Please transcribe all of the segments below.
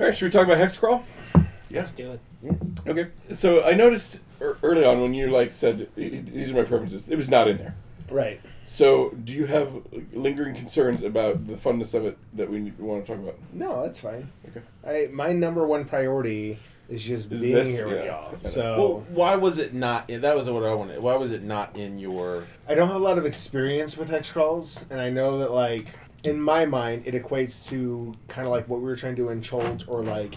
All right, should we talk about hex crawl? Let's do it. Okay. So I noticed ear- early on when you like said these are my preferences, it was not in there. Right. So do you have lingering concerns about the funness of it that we want to talk about? No, that's fine. Okay. I my number one priority is just Is being this- here with yeah. y'all. So Well, why was it not? That was what I wanted. Why was it not in your? I don't have a lot of experience with hex crawls, and I know that like in my mind it equates to kind of like what we were trying to do in Chult, or like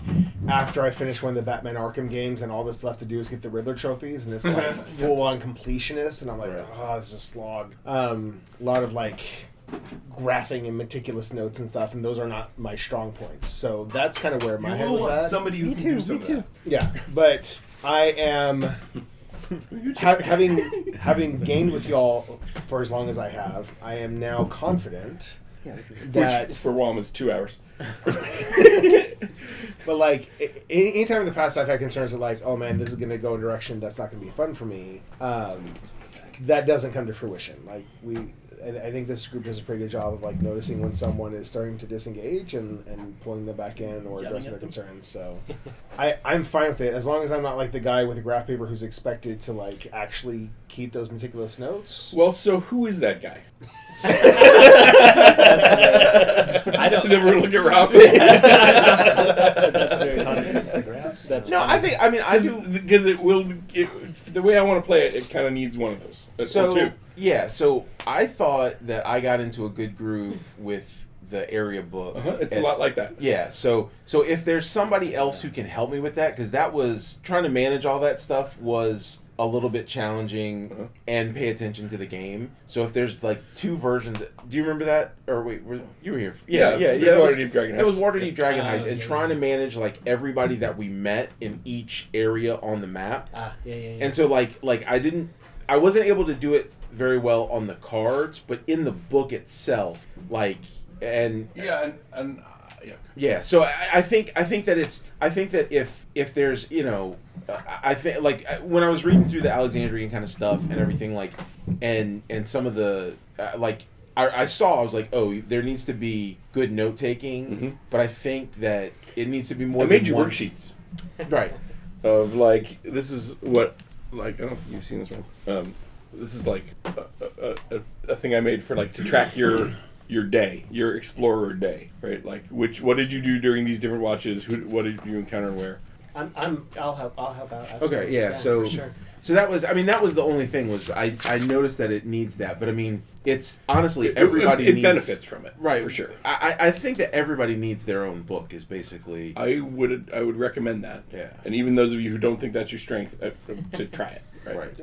after I finish one of the Batman Arkham games, and all that's left to do is get the Riddler trophies, and it's like full on completionist, and I'm like, Right. oh, this is a slog. Um, a lot of like graphing and meticulous notes and stuff, and those are not my strong points. So that's kind of where my You head was want at. somebody who Me can too, do some me of too. that. Yeah, but I am ha- having having gained with y'all for as long as I have. I am now confident that, Which for WOM is two hours. but like any anytime in the past I've had concerns that like, oh man, this is going to go in a direction that's not going to be fun for me. Um, that doesn't come to fruition. Like we. I I think this group does a pretty good job of like noticing when someone is starting to disengage and, and pulling them back in or addressing their them. concerns. So I, I'm fine with it as long as I'm not like the guy with the graph paper who's expected to like actually keep those meticulous notes. Well, so who is that guy? I don't. Never look at Rob. That's very funny. That's No, funny. I think. I mean, I do. Because it will. It, the way I want to play it, it kind of needs one of those. Uh, or So two. yeah, so I thought that I got into a good groove with the area book. Uh-huh. It's a lot like that. Yeah, so so if there's somebody else who can help me with that, because that was trying to manage all that stuff was a little bit challenging Uh-huh. and pay attention to the game. So if there's like two versions, do you remember that? Or wait, were, you were here? Yeah, yeah, yeah. there's that was- Waterdeep Dragon It was Heist. Waterdeep Dragon Ah, Heist, and yeah, trying yeah. to manage like everybody that we met in each area on the map. Ah, yeah, yeah, yeah. And so like like I didn't I wasn't able to do it very well on the cards, but in the book itself, like and Yeah, and, and uh, yeah. yeah, so I, I think I think that it's I think that if if there's you know I- think like when I was reading through the Alexandrian kind of stuff and everything like and and some of the uh, like I, I saw I was like oh there needs to be good note taking Mhm. but I think that it needs to be more I made you one- worksheets right of like this is what like I don't know if you've seen this one. Um, this is like a, a, a, a thing I made for like to track your your day, your explorer day, right? Like which what did you do during these different watches? Who what did you encounter and where? I'm, I'm, I'll help. I'll help out. Okay, absolutely. yeah, so sure. so that was I mean that was the only thing was I I noticed that it needs that, but I mean it's honestly It- everybody it, it needs, benefits from it, right For sure. I I I think that everybody needs their own book is basically I would I would recommend that. Yeah. And even those of you who don't think that's your strength, uh, to try it. Right. right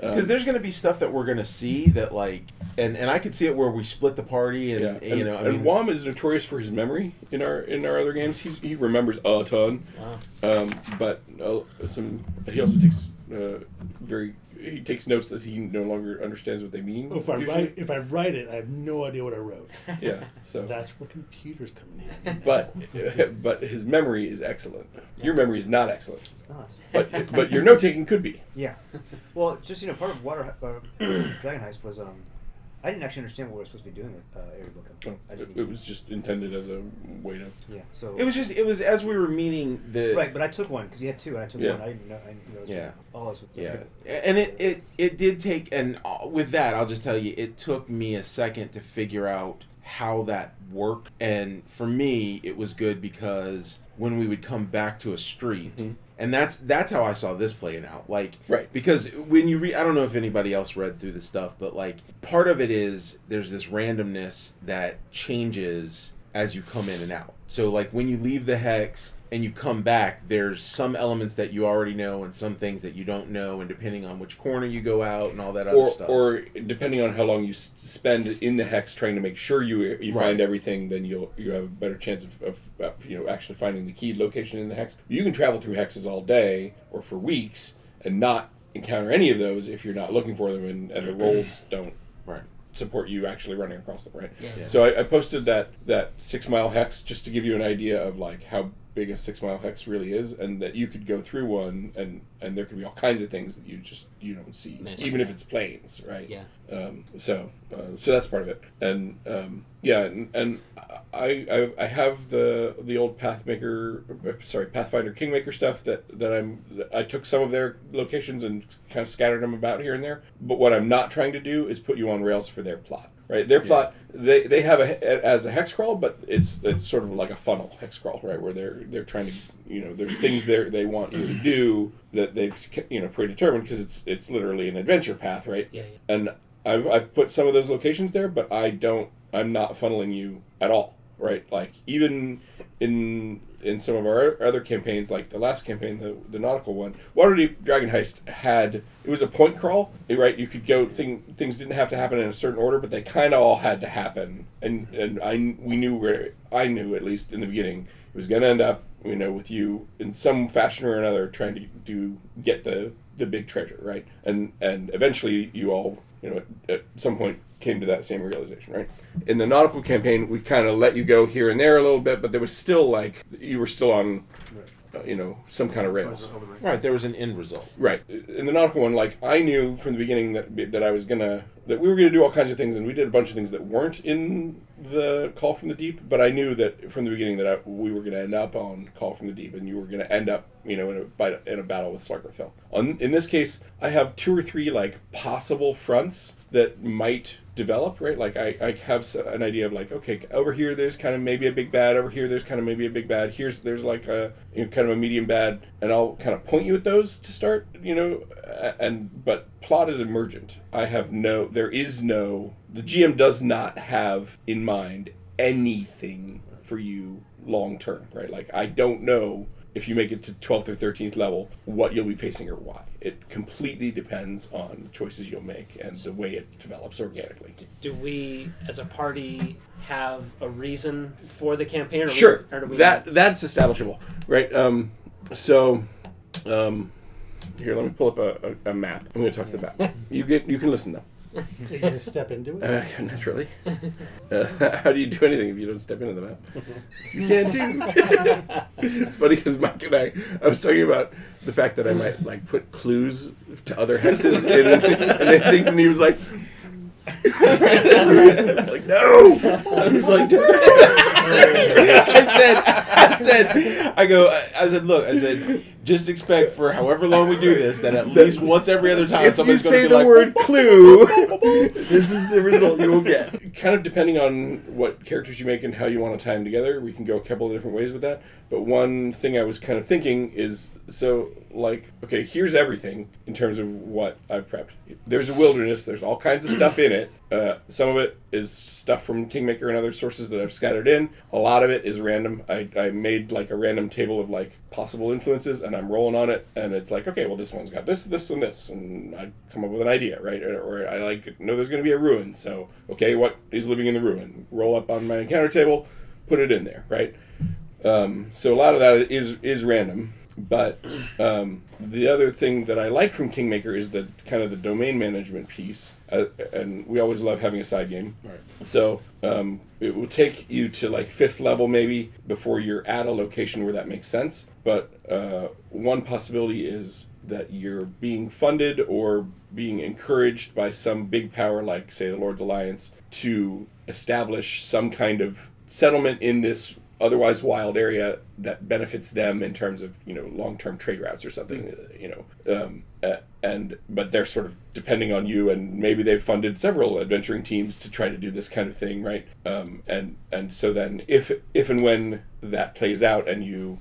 Um, because there's going to be stuff that we're going to see that like and and I could see it where we split the party and, yeah, and, and, you know I and mean Wom is notorious for his memory in our in our other games. He's, he remembers a ton, Wow. um, but uh, some he also takes uh, very he takes notes that he no longer understands what they mean. If I usually. write, if I write it, I have no idea what I wrote. yeah. So, That's where computers come in. but but his memory is excellent. Your memory is not excellent, It's not. but but your note taking could be. Yeah. Well, just you know, part of Water uh, Dragon Heist was um, I didn't actually understand what we were supposed to be doing with uh, Area Book. Oh, It, it was just intended as a way to. yeah. So it was just it was as we were meeting the right, but I took one because you had two, and I took Yeah. one. I didn't know. I didn't know it was Yeah. all this with the Yeah, and it, it it did take, and uh, with that, I'll just tell you, it took me a second to figure out how that worked. And for me, it was good because when we would come back to a street, Mhm. And that's that's how I saw this playing out. Like, Right. because when you read, I don't know if anybody else read through the stuff, but like part of it is there's this randomness that changes as you come in and out. So like when you leave the hex and you come back, there's some elements that you already know and some things that you don't know, and depending on which corner you go out and all that other Or, stuff. or depending on how long you s- spend in the hex trying to make sure you you Right. find everything, then you'll you have a better chance of, of uh, you know actually finding the key location in the hex. You can travel through hexes all day or for weeks and not encounter any of those if you're not looking for them and, and the rolls don't right. support you actually running across them, right? Yeah. Yeah. So I, I posted that that six mile hex just to give you an idea of like how big a six mile hex really is, and that you could go through one and and there could be all kinds of things that you just you don't see, Miss. even if it's planes, right? Yeah. Um, so uh, so that's part of it, and um, yeah, and, and I, I I have the the old Pathmaker, sorry Pathfinder Kingmaker stuff that that I'm I took some of their locations and kind of scattered them about here and there. But what I'm not trying to do is put you on rails for their plot. Right, their plot they, they have a as a hex crawl, but it's it's sort of like a funnel hex crawl, right? Where they're they're trying to you know there's things they they want you to do that they've you know predetermined because it's it's literally an adventure path, right? Yeah, yeah. and I've, I've put some of those locations there, but I don't. I'm not funneling you at all, right? Like even in in some of our other campaigns, like the last campaign, the the nautical one, Waterdeep Dragon Heist had it was a point crawl, right? You could go thing things didn't have to happen in a certain order, but they kind of all had to happen, and and I we knew where I knew at least in the beginning it was going to end up, you know, with you in some fashion or another trying to do get the the big treasure, right? And and eventually you all, you know, at, at some point came to that same realization, right? In the nautical campaign, we kind of let you go here and there a little bit, but there was still like you were still on, uh, you know, some kind of rails. Right, there was an end result. Right. In the nautical one, like I knew from the beginning that that I was gonna that we were gonna do all kinds of things, and we did a bunch of things that weren't in the Call from the Deep. But I knew that from the beginning that I, we were gonna end up on Call from the Deep, and you were gonna end up, you know, in a in a battle with Slugworth Hill. On in this case, I have two or three like possible fronts that might develop right? Like I, I have an idea of like okay over here there's kind of maybe a big bad over here there's kind of maybe a big bad here's there's like a you know, kind of a medium bad and i'll kind of point you at those to start you know and but plot is emergent. I have no there is no the gm does not have in mind anything for you long term right? Like i don't know if you make it to 12th or 13th level what you'll be facing or why it completely depends on the choices you'll make and the way it develops organically Do we, as a party, have a reason for the campaign? Or Sure, We, or do we that that's establishable, right? Um, so, um, here, let me pull up a, a, a map. I'm going to talk to the map. You get, you can listen though. You're gonna step into it. Uh, naturally. Uh, how do you do anything if you don't step into the map? You can't do. it's funny because Mike and I, I was talking about the fact that I might like put clues to other hexes in, and things, and he was like. I was like, no. I was like, I said, I said, I go, I said, look, I said, just expect for however long we do this that at least once every other time if somebody's going say the like, word clue, this is the result you will get. Kind of depending on what characters you make and how you want to tie them together, we can go a couple of different ways with that. But one thing I was kind of thinking is so, like, okay, here's everything in terms of what I've prepped. There's a wilderness, there's all kinds of stuff in it. Uh, some of it is stuff from Kingmaker and other sources that I've scattered in. A lot of it is random. I, I made like a random table of like possible influences and I'm rolling on it and it's like, okay, well this one's got this, this, and this and I come up with an idea, right? Or, or I like know there's gonna be a ruin, so okay, what is living in the ruin? Roll up on my encounter table, put it in there, right? Um, so a lot of that is is random, but um, the other thing that I like from Kingmaker is the kind of the domain management piece, uh, and we always love having a side game. Right. So um, it will take you to like fifth level maybe before you're at a location where that makes sense. But uh, one possibility is that you're being funded or being encouraged by some big power, like say the Lord's Alliance, to establish some kind of settlement in this otherwise wild area that benefits them in terms of you know long-term trade routes or something uh, you know um, uh, and but they're sort of depending on you and maybe they've funded several adventuring teams to try to do this kind of thing right? Um, and and so then if if and when that plays out and you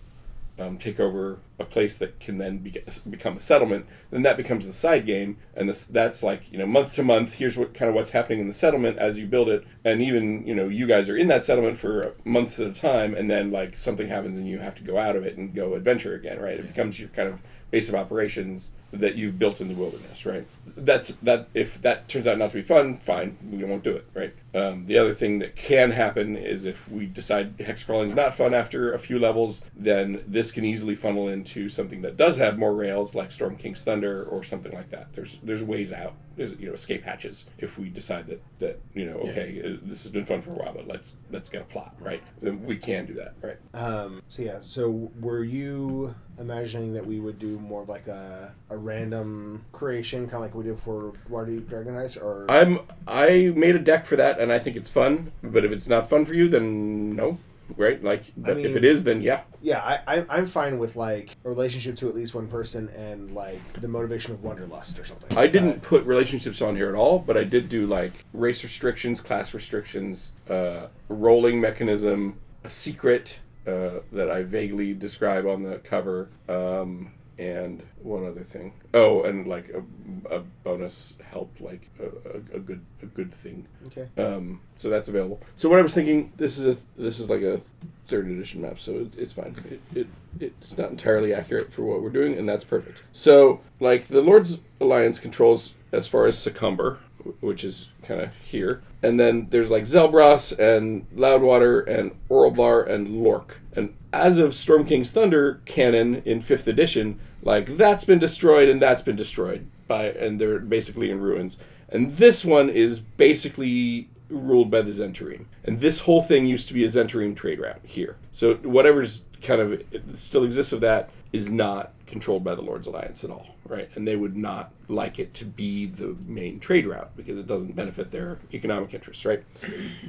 um, take over a place that can then be, become a settlement, then that becomes the side game, and this that's like you know month to month. Here's what kind of what's happening in the settlement as you build it, and even you know you guys are in that settlement for months at a time, and then like something happens and you have to go out of it and go adventure again, right? It becomes your kind of base of operations that you've built in the wilderness, right? That's that. If that turns out not to be fun, fine, we won't do it, right? Um, the other thing that can happen is if we decide hex crawling is not fun after a few levels, then this can easily funnel into something that does have more rails, like Storm King's Thunder or something like that. There's there's ways out. There's you know escape hatches if we decide that that you know okay uh, this has been fun for a while, but let's let's get a plot right. Then we can do that right. Um, so yeah, so were you imagining that we would do more of like a, a random creation, kind of like we did for Waterdeep Dragon Heist, or I'm I made a deck for that, and I think it's fun. But if it's not fun for you, then no, right? Like, but if mean- it is, then yeah. yeah, I, I I'm fine with like a relationship to at least one person and like the motivation of wanderlust or something. I didn't put relationships on here at all, but I did do like race restrictions, class restrictions, uh, rolling mechanism, a secret uh, that I vaguely describe on the cover, um, and one other thing. Oh, and like a, a bonus help, like a, a, a good a good thing. Okay. Um, so that's available. So what I was thinking, this is a this is like a third edition map, so it, it's fine. It, it it's not entirely accurate for what we're doing, and that's perfect. So like the Lord's Alliance controls as far as Secomber, which is kind of here, and then there's like Zelbross and Loudwater and Orlbar and Llorkh, and as of Storm King's Thunder canon in fifth edition, like that's been destroyed and that's been destroyed by, and they're basically in ruins. And this one is basically ruled by the Zhentarim. And this whole thing used to be a Zhentarim trade route here. So whatever's kind of still exists of that is not controlled by the Lord's Alliance at all, right? And they would not like it to be the main trade route because it doesn't benefit their economic interests, right?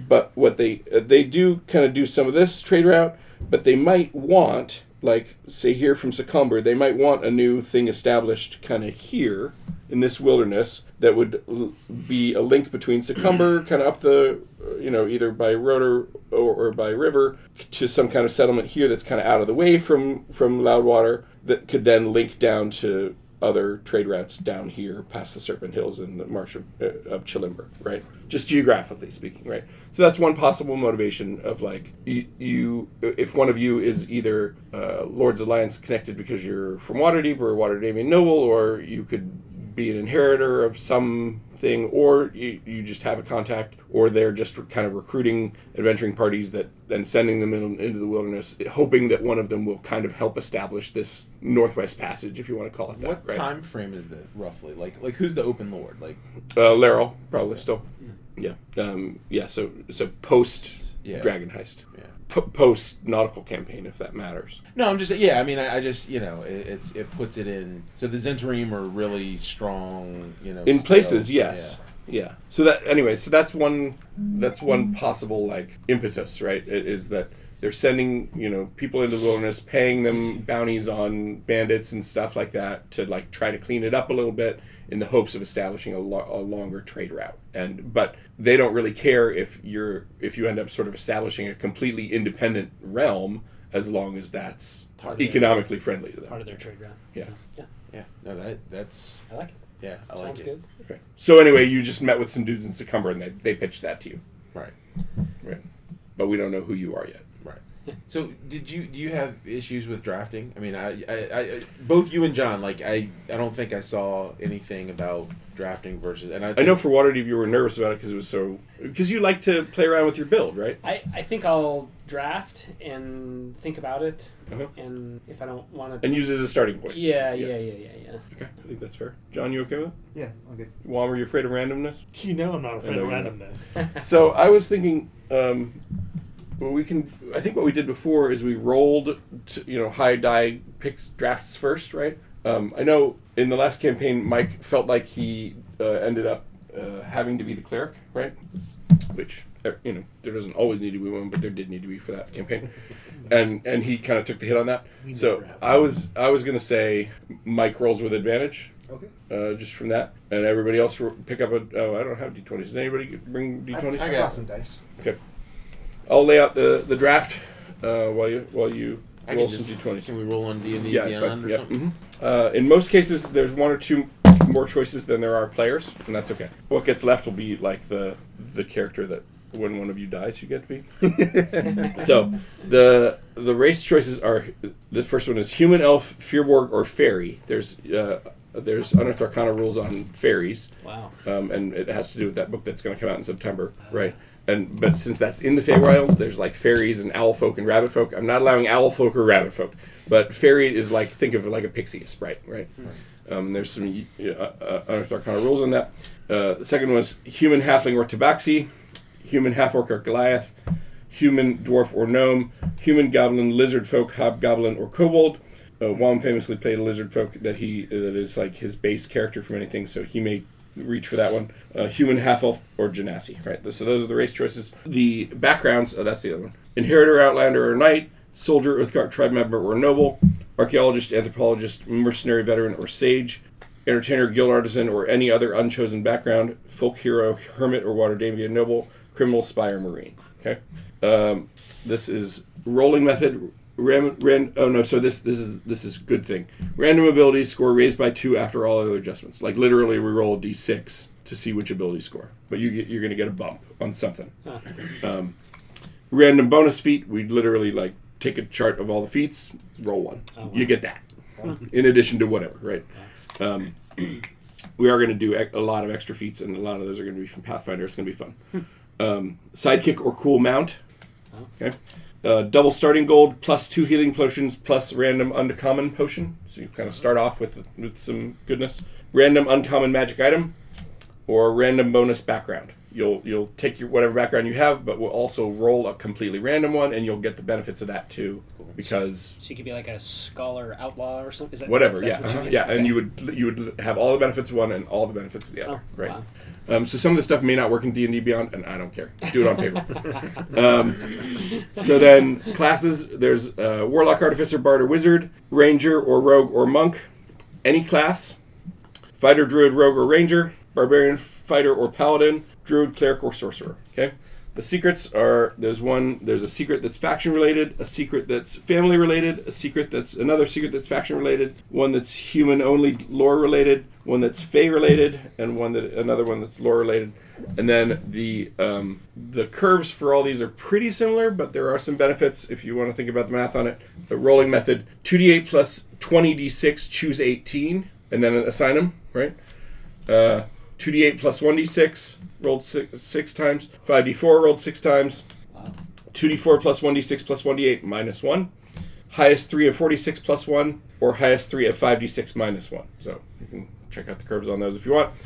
But what they uh, they do kind of do some of this trade route, but they might want like say here from Secomber, they might want a new thing established kind of here in this wilderness that would l- be a link between Secomber, kind of up the, uh, you know, either by road or, or, or by river, to some kind of settlement here that's kind of out of the way from from Loudwater that could then link down to other trade routes down here past the Serpent Hills and the Marsh of, uh, of Chelimber, right? Just geographically speaking, right? So that's one possible motivation of like you, you if one of you is either uh, Lord's Alliance connected because you're from Waterdeep or Waterdeepian noble, or you could be an inheritor of something, or you, you just have a contact, or they're just kind of recruiting adventuring parties that then sending them in, into the wilderness, hoping that one of them will kind of help establish this Northwest Passage, if you want to call it that. What right? time frame is that roughly? Like like who's the open lord? Like Uh, Laeral, probably still. Yeah. Um, yeah. So so post Yeah. Dragon Heist, yeah. P- post nautical campaign, if that matters. No, I'm just yeah. I mean, I, I just you know it, it's it puts it in. So the Zhentarim are really strong. You know, In still. places, yes. Yeah. So that anyway, so that's one that's one possible like impetus, right? Is that they're sending you know people into the wilderness, paying them bounties on bandits and stuff like that to like try to clean it up a little bit in the hopes of establishing a, lo- a longer trade route. And but they don't really care if you're if you end up sort of establishing a completely independent realm as long as that's Part of their- economically friendly to them. Part of their trade route. Yeah. Yeah. Yeah. No, that that's I like it. yeah. I like Sounds it. good. Okay. So anyway, you just met with some dudes in Secomber and they, they pitched that to you. Right. Right. But we don't know who you are yet. Right. So, did you do you have issues with drafting? I mean, I, I, I both you and John, like I, I don't think I saw anything about drafting versus. And I, I know for Waterdeep you were nervous about it because it was so because you like to play around with your build, right? I, I think I'll draft and think about it, Uh-huh. and if I don't want to, And use it as a starting point. yeah, Yeah. yeah, yeah, yeah, yeah. Okay, I think that's fair. John, you okay with it? Yeah, I'm good. Juan, were you afraid of randomness? You know I'm not afraid of randomness. so I was thinking, um, well, we can. I think what we did before is we rolled, to, you know, high die picks drafts first, right? Um, I know in the last campaign, Mike felt like he uh, ended up uh, having to be the cleric, right? Which uh, you know, there doesn't always need to be one, but there did need to be for that campaign, and and he kind of took the hit on that. So I was I was gonna say Mike rolls with advantage, Okay. uh, just from that, and everybody else pick up a. Oh, I don't have d20s. Did anybody bring d twenties? I I got- some dice. Okay. I'll lay out the, the draft uh, while you while you I roll some d20s. Can we roll on D and D Yeah, it's Beyond fine. or Yep. something? mhm. Uh, in most cases, there's one or two more choices than there are players, and that's okay. What gets left will be like the the character that when one of you dies, you get to be. so the the race choices are the first one is human, elf, firbolg, or fairy. There's uh, there's Unearthed Arcana rules on fairies Wow. um, and it has to do with that book that's going to come out in September, right? And but since that's in the Feywild, there's like fairies and owl folk and rabbit folk. I'm not allowing owl folk or rabbit folk, but fairy is like think of it like a pixie, a sprite, right? Um, there's some uh, uh, Arcana rules on that. Uh, the second was human halfling or tabaxi, human half orc or Goliath, human dwarf or gnome, human goblin, lizard folk, hobgoblin or kobold. Uh, Wom famously played a lizard folk that he that is like his base character for anything, so he may reach for that one. Uh, human half elf or genasi, right? So those are the race choices. The backgrounds. Oh, that's the other one. Inheritor, outlander, or knight. Soldier, Uthgardt tribe member or noble. Archaeologist, anthropologist, mercenary veteran, or sage. Entertainer, guild artisan, or any other unchosen background. Folk hero, hermit, or Waterdhavian noble. Criminal, spy, or marine. Okay. Um, this is rolling method. Ram, ran, oh no, so this this is this is good thing. Random ability score raised by two after all other adjustments. Like literally, we roll a d6 to see which ability score, but you get you're gonna get a bump on something. Huh. Um, random bonus feat. We literally like take a chart of all the feats, roll one. Oh, wow. You get that in addition to whatever, right? Um, we are going to do a lot of extra feats, and a lot of those are going to be from Pathfinder. It's going to be fun. Um, sidekick or cool mount. Okay. Uh, double starting gold plus two healing potions plus random uncommon potion. So you kind of start off with with some goodness. Random uncommon magic item, or random bonus background. You'll you'll take your whatever background you have, but we'll also roll a completely random one, and you'll get the benefits of that too, because So you could be like a scholar outlaw or something. Is that whatever yeah what uh-huh, yeah Okay. and you would you would have all the benefits of one and all the benefits of the other Oh, right? wow. um, so some of the stuff may not work in d&d beyond and i don't care. Do it on paper. Um, so then classes there's uh, warlock artificer bard or wizard ranger or rogue or monk. Any class fighter druid rogue or ranger barbarian fighter or paladin druid cleric or sorcerer okay the secrets are there's one there's a secret that's faction related, a secret that's family related, a secret that's another secret that's faction related, one that's human only lore related, one that's fey related, and one that another one that's lore related. And then the um, the curves for all these are pretty similar, but there are some benefits if you want to think about the math on it. The rolling method: two d8 plus twenty d6, choose eighteen, and then assign them. Right. Uh, 2d8 plus 1d6 rolled six, six times. 5d4 rolled six times. 2d4 plus 1d6 plus 1d8 minus 1 highest 3 of 46 plus 1 or highest 3 of 5d6 minus 1 so you can check out the curves on those if you want.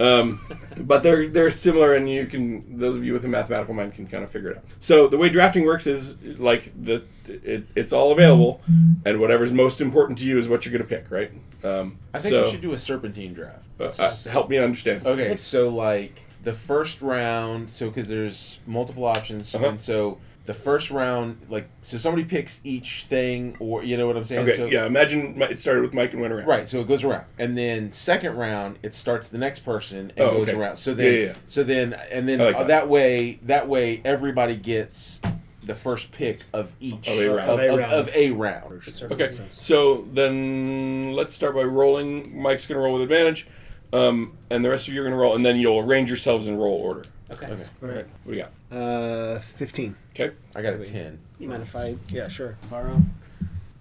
Um, but they're they're similar and you can those of you with a mathematical mind can kind of figure it out. So the way drafting works is like the it, it's all available and whatever's most important to you is what you're going to pick right um, I think so, we should do a serpentine draft. uh, uh, help me understand Okay, so like the first round, so because there's multiple options, Uh-huh. and so the first round, like, so somebody picks each thing, or you know what I'm saying? Okay, so, yeah. Imagine it started with Mike and went around. Right, so it goes around, and then second round it starts the next person and Oh, goes okay. around. So then, yeah, yeah. so then, and then like uh, that. that. way, that way everybody gets the first pick of each Of a round. of, Of a of- round. of a round. Okay. So then let's start by rolling. Mike's gonna roll with advantage, um, and the rest of you are gonna roll, and then you'll arrange yourselves in roll order. Okay. Okay. All right. What do you got? Uh, 15. Okay. I got a ten. You mind if I Yeah, sure. borrow?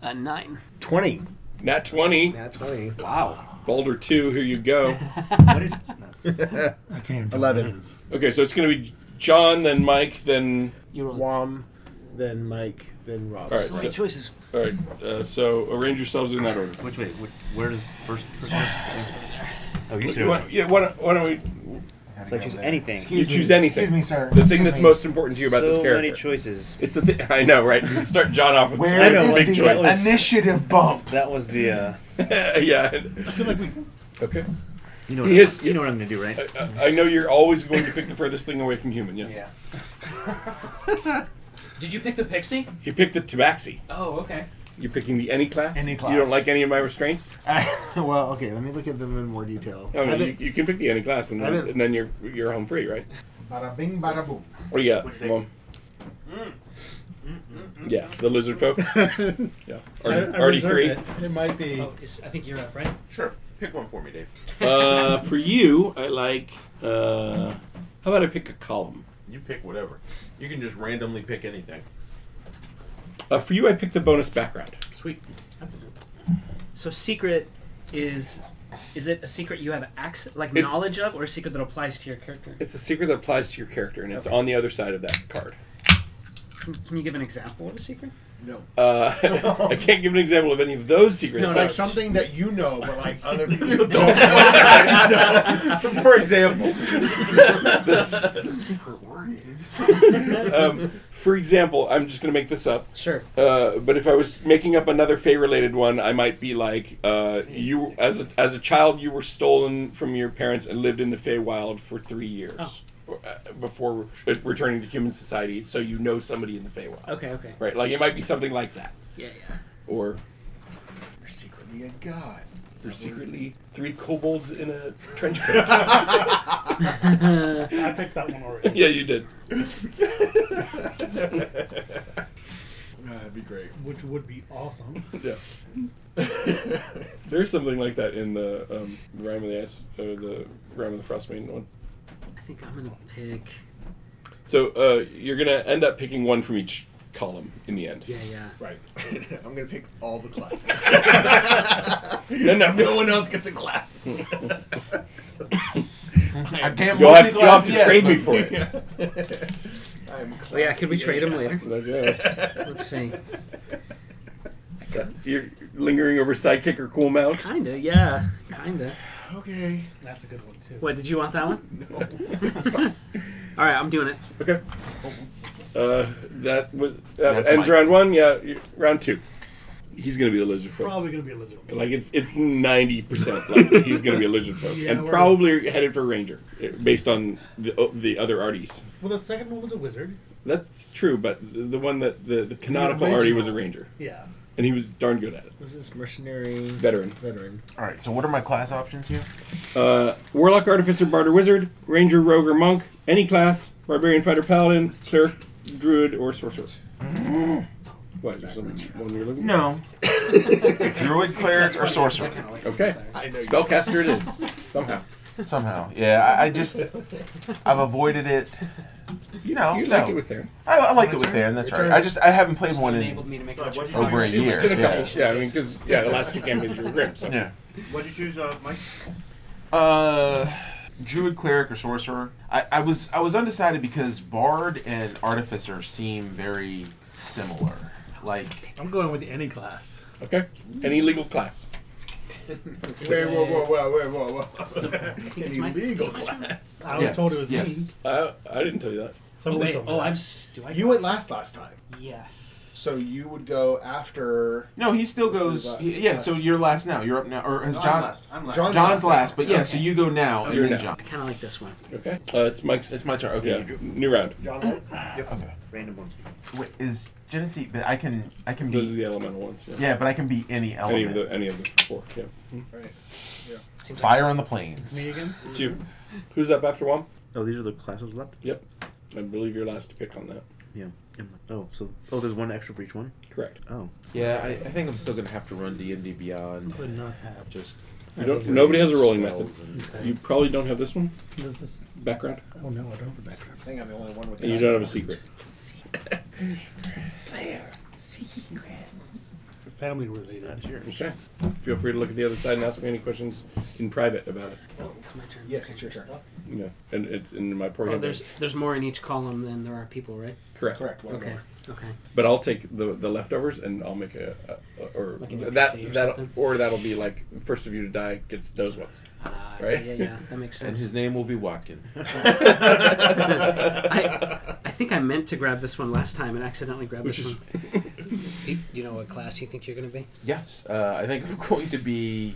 A nine. 20. Nat twenty. Nat 20. Wow. Boulder two. Here you go. What did, no. I can't even 11. what it is. Okay. So it's gonna be John, then Mike, then. You roll. Wom, then Mike, then Rob. All right. So many So, choices. all right. Uh, so arrange yourselves in that order. Which way? Which, where does first person? Oh, you You want- yeah. Why don't, why don't we? So I choose anything. You choose anything. Excuse me, sir. The thing Excuse that's me. most important to you about so this character. many choices. It's the thing. I know, right? Start John off with Where I know, is big the choice. initiative bump? That was the. uh yeah. I feel like we. Okay. You know. What He I'm- is- you know what I'm gonna do, right? I, I know you're always going to pick the furthest thing away from human. Yes. Did you pick the pixie? You picked the tabaxi. Oh, okay. You're picking the any class. Any class. You don't like any of my restraints. well, okay. Let me look at them in more detail. Oh, no, I you, think- you can pick the any class, and then, didn't- and then you're you're home free, right? Bada bing, bada boom. What do you got, Wom? Yeah, the lizard folk. yeah, already, already three. It. it might be. Oh, is, I think you're up, right? Sure, pick one for me, Dave. Uh, for you, I like. Uh, how about I pick a column? You pick whatever. You can just randomly pick anything. Uh, for you, I pick the bonus background. Sweet. So secret is Is it a secret you have access, like It's- knowledge of, or a secret that applies to your character? It's a secret that applies to your character, and it's on the other side of that card. Can, can you give an example of a secret? No. Uh, I can't give an example of any of those secrets. No, so- like something that you know, but like other people don't know. For example, the secret word is. um, for example, I'm just going to make this up. Sure. Uh, but if I was making up another Fey related one, I might be like, uh, you as a as a child, you were stolen from your parents and lived in the Feywild for three years Oh. Uh, before returning to human society. So you know somebody in the Feywild, Okay. Okay. right? Like it might be something like that, Yeah. Yeah. or You're secretly a god. you're secretly three kobolds in a trench coat. I picked that one already. yeah, you did. That'd be great. Which would be awesome. Yeah. There's something like that in the um, Rime of the Ice, uh, the Rime of the Frost Maiden one. I think I'm gonna pick. So uh, you're gonna end up picking one from each column in the end. Yeah. Yeah. Right. I'm gonna pick all the classes. No, no, no one else gets a class. I can't. You'll have, you'll have to yet, trade me for it. I'm Oh, yeah. Could we classy trade them later? I guess. Let's see. So you're lingering over sidekick or cool mount. Kinda. Yeah. Kinda. Okay. That's a good one too. What? Did you want that one? No. All right. I'm doing it. Okay. Uh, that was, that That's ends mine. round one. Yeah, you- round two. He's gonna be a lizard folk. Probably gonna be a lizard. Like it's it's ninety percent like he's gonna be a lizard folk, Yeah, and we're- probably headed for ranger, eh, based on the oh, the other arties. Well, the second one was a wizard. That's true, but the the one that the, the canonical artie was a ranger, Yeah. And he was darn good at it. Was this mercenary Veteran. veteran? All right. So what are my class options here? Uh, warlock, artificer, bard, or wizard, ranger, rogue, or monk, any class, barbarian, fighter, paladin, cleric, druid, or sorcerer. What? Is there some one you're looking? No. Druid, cleric, or sorcerer. Okay. I know you- Spellcaster it is somehow. Somehow, yeah. I, I just I've avoided it. You know, You no. liked it with Theron. I, I liked it with Theron. That's right. I just I haven't played one in me to make Like, a over a year. Did a couple. Yeah. Yeah, I mean, because yeah, the last two campaigns were grim. So. Yeah. What did you choose, uh, Mike? Uh, druid, cleric, or sorcerer. I, I was I was undecided because bard and artificer seem very similar. Like I'm going with any class. Okay. Any legal class. Wait, whoa, whoa, whoa, wait, whoa, whoa. think it's Any my- legal is it my turn? class. I was Yes, told it was yes. me. I, I didn't tell you that. Oh, Someone wait. told me Oh, that. I'm. s- Do I? You went last last time, Yes. so you would go after. no, he still goes. Druid, he- yeah, so last. you're last now. You're up now, or has No, I'm John? last. I'm last. John- John's last last, but yeah. So Okay. you go now, and You're then now. John. I kind of like this one. Okay. Uh, it's Mike's. It's my turn. Okay. yeah, you go. new round. John, Okay. Random ones. Wait, is Genasi? But I can I can Those are be the elemental ones. Yeah. yeah, but I can be any Any element. of the any of the four. Yeah. Hmm. right. Seems Fire on the plains. Me again? It's you. Who's up after one? Oh, these are the classes left. Yep. I believe you're last to pick on that. Yeah. Oh, so oh, there's one extra for each one. Correct. Oh, Yeah, I, I think I'm still gonna have to run D and D Beyond. Would not have. Just You don't. Nobody has a rolling method. You probably don't have this one Does this? background, Oh no, I don't have a background. I think I'm the only one with. and you don't have a secret. Family related. That's yours. Okay. Feel free to look at the other side and ask me any questions in private about it. Oh, it's my turn. Yes, it's your turn. Yeah. And it's in my Oh, program. there's there's more in each column than there are people, right? correct. Correct. One Okay. more. Okay. But I'll take the the leftovers and I'll make a, a or Like an that NPC or that something? or that'll be like first of you to die gets those ones. Uh, Right? Yeah, yeah, that makes sense. And sense. his name will be Watkin. I, I think I meant to grab this one last time and accidentally grabbed Which this is one. Do you, do you know what class you think you're going to be? yes, uh, I think I'm going to be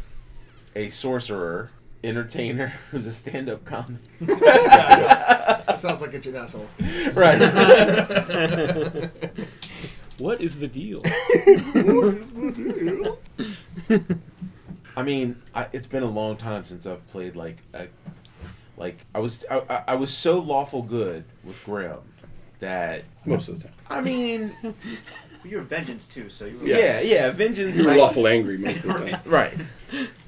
a sorcerer, entertainer who's a stand-up comic. That sounds like a an asshole. right. what is the deal? I mean, I, it's been a long time since I've played like a, like I was I, I- I was so lawful good with Grim that Most of the time. I mean But you're vengeance too, so you were. yeah yeah, vengeance You were like- lawful angry most of the time. right.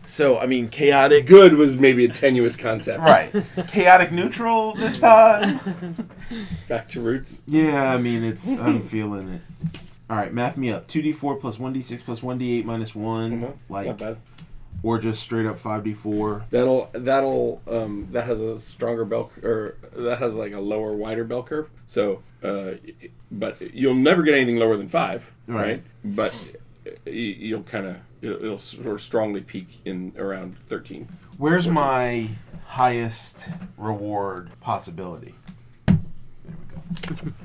So I mean chaotic Good was maybe a tenuous concept. right chaotic neutral this time. Back to roots. Yeah, I mean it's I'm feeling it. All right, math me up. Two d four plus one d six plus one d eight minus one. Mhm. It's Like not bad. Or just straight up five d four. That'll that'll um, that has a stronger bell or that has like a lower, wider bell curve. So, uh, but you'll never get anything lower than five, right? Right. But you'll kind of it'll, sort of strongly peak in around thirteen. Where's my highest reward possibility? There we go.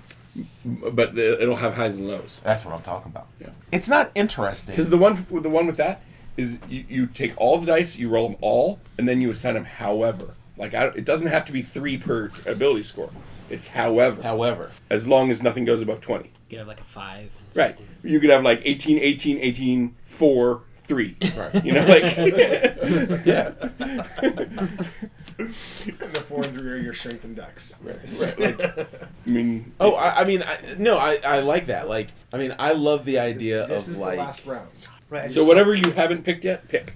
But the, it'll have highs and lows. That's what I'm talking about. Yeah. It's not interesting. Because the one the one with that is you, you take all the dice, you roll them all, and then you assign them. However, like I, it doesn't have to be three per ability score. It's however, However, as long as nothing goes above twenty. You could have like a five. And Right. something. You could have like 18, 18, 18, 4, 3. Right. You know, like. yeah, And the four and three are your strength and dex. right, right. Like, I mean. Oh, I, I mean, I, no, I, I like that. Like, I mean, I love the idea this, this of is like. the last round. Right. So whatever you haven't picked yet, pick.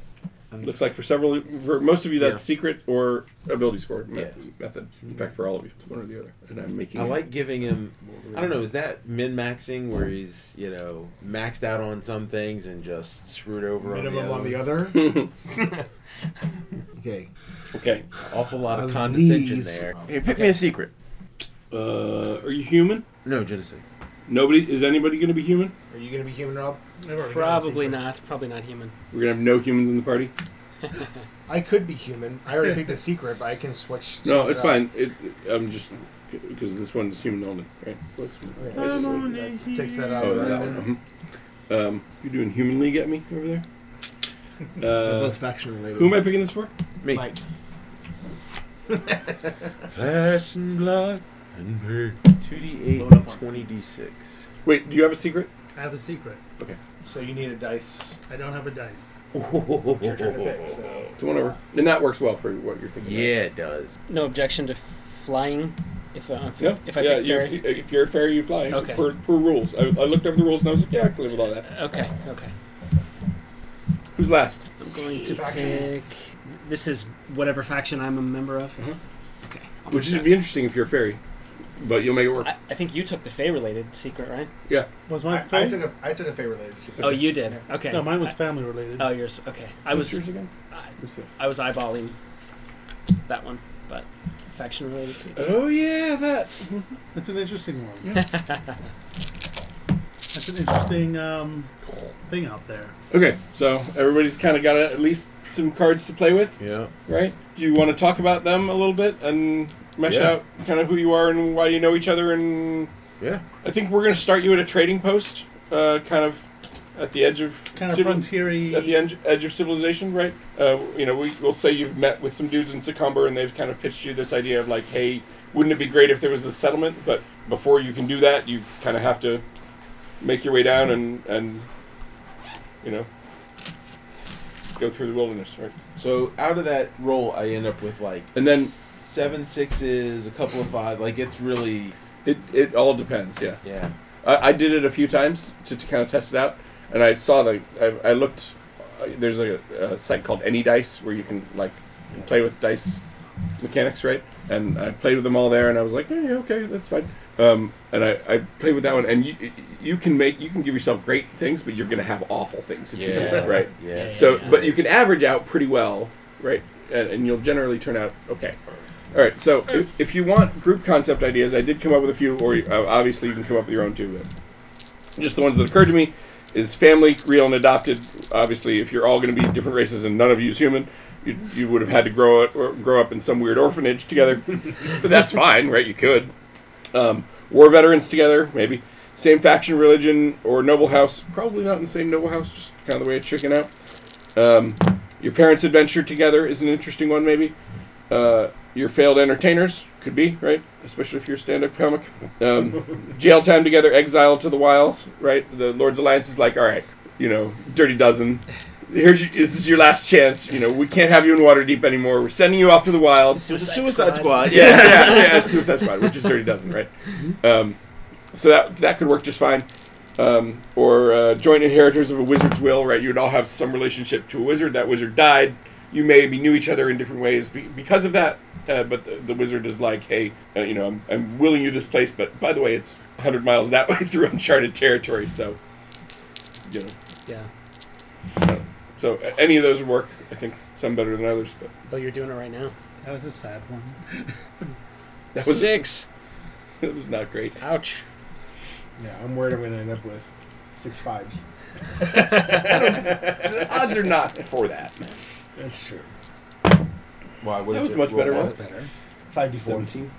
Looks like for several, for most of you, that's Yeah. secret or ability score me- Yeah. method. In fact, for all of you, it's one or the other. And I'm making. I it- like giving him. I don't know. Is that min maxing where he's you know maxed out on some things and just screwed over Minimum on on the the other? other. Okay. Okay. Awful lot of, Of condescension these- there. Hey, pick me a secret. Uh, are you human? No, Genasi. Nobody. Is anybody going to be human? Are you gonna be human, Rob? Probably not. Probably not human. We're going to have no humans in the party? I could be human. I already picked a secret, but I can switch. No, switch it's it up. fine. It, I'm just. Because this one's human only, right? What's- Okay, so that takes that out Oh, of that one. mhm. Um, you doing human league at me over there? They're Uh, both faction related. who am I picking this for? Me. Mike. Flesh and blood and pain. Two d eight, Load up on twenty d six. Wait, do you have a secret? I have a secret. So you need a dice. I don't have a dice. It's your turn to pick. So Come on over. And that works well for what you're thinking. Yeah, it does. No objection to flying. If uh, if, Yeah. if I yeah, pick you're, fairy. if you're a fairy, you fly. Okay. Per, per rules. I, I looked over the rules and I was like, yeah, I can live with all that. Okay. Okay. Who's last? I'm going to Factions. pick. This is whatever faction I'm a member of. Mhm. Okay. I'll Which pick should that. be interesting if you're a fairy, but you'll make it work. I, I think you took the Fey related secret, right? yeah. Was I, mine? I family? took a I took a favorite related secret. Oh, you did. Okay. no, mine was I- family related. oh, yours. Okay. I was. yours again? I, What's? I was eyeballing that one, but faction related. is good. Oh yeah, that. That's an interesting one. That's an interesting um, thing out there. Okay, so everybody's kind of got at least some cards to play with, Yeah. right? Do you want to talk about them a little bit and mesh Yeah. out kind of who you are and why you know each other? And Yeah. I think we're going to start you at a trading post, uh, kind of at the edge of Kind of civil- frontiery. at the edge, edge of civilization, right? Uh, you know, we, we'll say you've met with some dudes in Secomber and they've kind of pitched you this idea of like, hey, wouldn't it be great if there was this settlement? But before you can do that, you kind of have to make your way down and, and you know, go through the wilderness, right? So out of that roll, I end up with like And then- seven sixes, a couple of five. Like it's really It, it all depends, yeah. yeah. I, I did it a few times to, to kind of test it out, and I saw the. I, I looked. Uh, there's a, a site called Any Dice where you can like play with dice mechanics, right? And I played with them all there, and I was like, yeah, yeah, okay, that's fine. Um, and I, I played with that one, and you you can make you can give yourself great things, but you're gonna have awful things if you do Yeah. it, right? Yeah. So, Yeah. but you can average out pretty well, right? And, and you'll generally turn out okay. All right. So, if, if you want group concept ideas, I did come up with a few, or uh, obviously you can come up with your own too. But just the ones that occurred to me is family, real and adopted. Obviously, if you're all going to be different races and none of you is human, you, you would have had to grow up or grow up in some weird orphanage together. but that's fine, right? You could. Um, war veterans together, maybe. Same faction, religion, or noble house. Probably not in the same noble house, just kind of the way it's shaking out. Um, your parents' adventure together is an interesting one, maybe. Uh, your failed entertainers could be right, especially if you're a stand-up comic. Um, jail time together, exile to the wilds, right? The Lord's Alliance is like, all right, you know, Dirty Dozen. Here's your, this is your last chance. You know, we can't have you in Waterdeep anymore. We're sending you off to the wilds. Suicide, Suicide Squad. yeah, yeah, yeah. It's Suicide Squad, which is Dirty Dozen, right? Um, so that that could work just fine. Um, or uh, joint inheritors of a wizard's will, right? You'd all have some relationship to a wizard. That wizard died. You maybe knew each other in different ways be- because of that. Uh, but the, the wizard is like, hey, uh, you know, I'm, I'm willing you this place, but by the way, it's 100 miles that way through uncharted territory. So, you know, Yeah. So a- any of those would work. I think some better than others, but Oh, you're doing it right now. That was a sad one. that was Six. It was not great. Ouch. Yeah, I'm worried I'm going to end up with six fives. The odds are not for that. That's true. Why? What That is was it? much Roll better, now? wasn't Better. Five d four. Seventeen.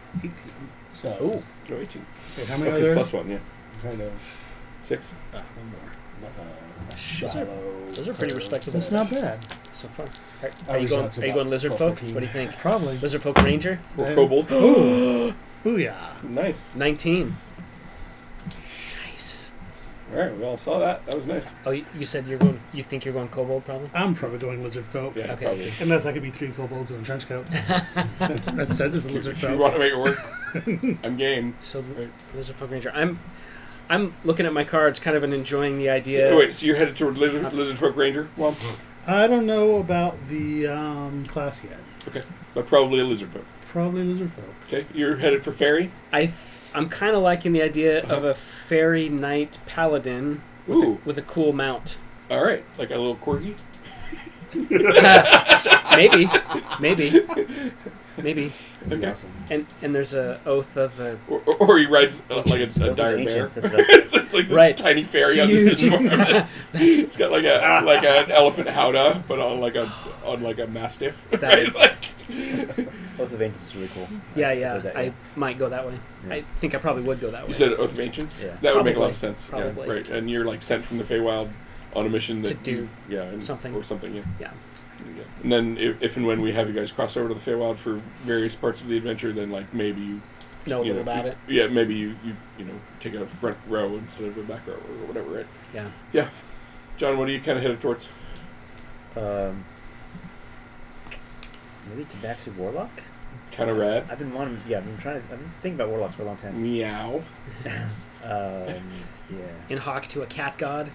So Ooh. No, eighteen. Wait, how many Okay, are there? plus one. Yeah, kind of six. Ah, one more. Shallow. those are pretty respectable. That's not bad. So far. Are, are you going? Are you going lizard folk? What do you think? Probably. Lizard folk ranger. Or Yeah. kobold. Booyah. nice. Nineteen. Nice. All right, we all saw that. That was nice. Oh, you, you said you're going. You think you're going kobold, probably. I'm probably going lizard folk. Yeah, Okay. probably. Unless I could be three kobolds in a trench coat. that says it's a lizard If you want to make it work, I'm game. So Right. lizard folk ranger. I'm. I'm looking at my cards, kind of and enjoying the idea. So, wait, so you're headed toward Lizard, Lizard Folk Ranger? Well, I don't know about the um, class yet. Okay, but probably a Lizard Folk. Probably lizard folk. Okay, you're headed for Fairy? I I'm kind of liking the idea of a fairy knight paladin with Ooh. a, with a cool mount. All right, like a little corgi? So, maybe, maybe, maybe. That'd be Okay. awesome. And and there's a oath of a Or, or, or he rides uh, like a, a dire bear. ancients, that's what I- it's, it's like this Right. tiny fairy on Huge. this enormous. it's got like a like an elephant howdah, but on like a on like a mastiff. That- Right? Like, Both of Ancients is really cool. yeah I yeah. played that, I might go that way. Yeah. I think I probably would go that way. you said Oath of Ancients. Yeah. that would make a lot of sense. Probably. Yeah, right. And you're like sent from the Feywild on a mission that To do you- yeah and, something. or something. Yeah. Yeah. Yeah. And then if, if and when we have you guys cross over to the Feywild for various parts of the adventure, then like maybe you know a you little know, about it. Yeah, maybe you, you you know take a front row instead of a back row or whatever, right? Yeah. Yeah. John, what are you kind of headed towards? Um, maybe Tabaxi Warlock. Kind of rad. I've been wanting. Yeah, I've been trying to. I've been thinking about warlocks for a long time. Meow. Um, yeah. In hock to a cat god.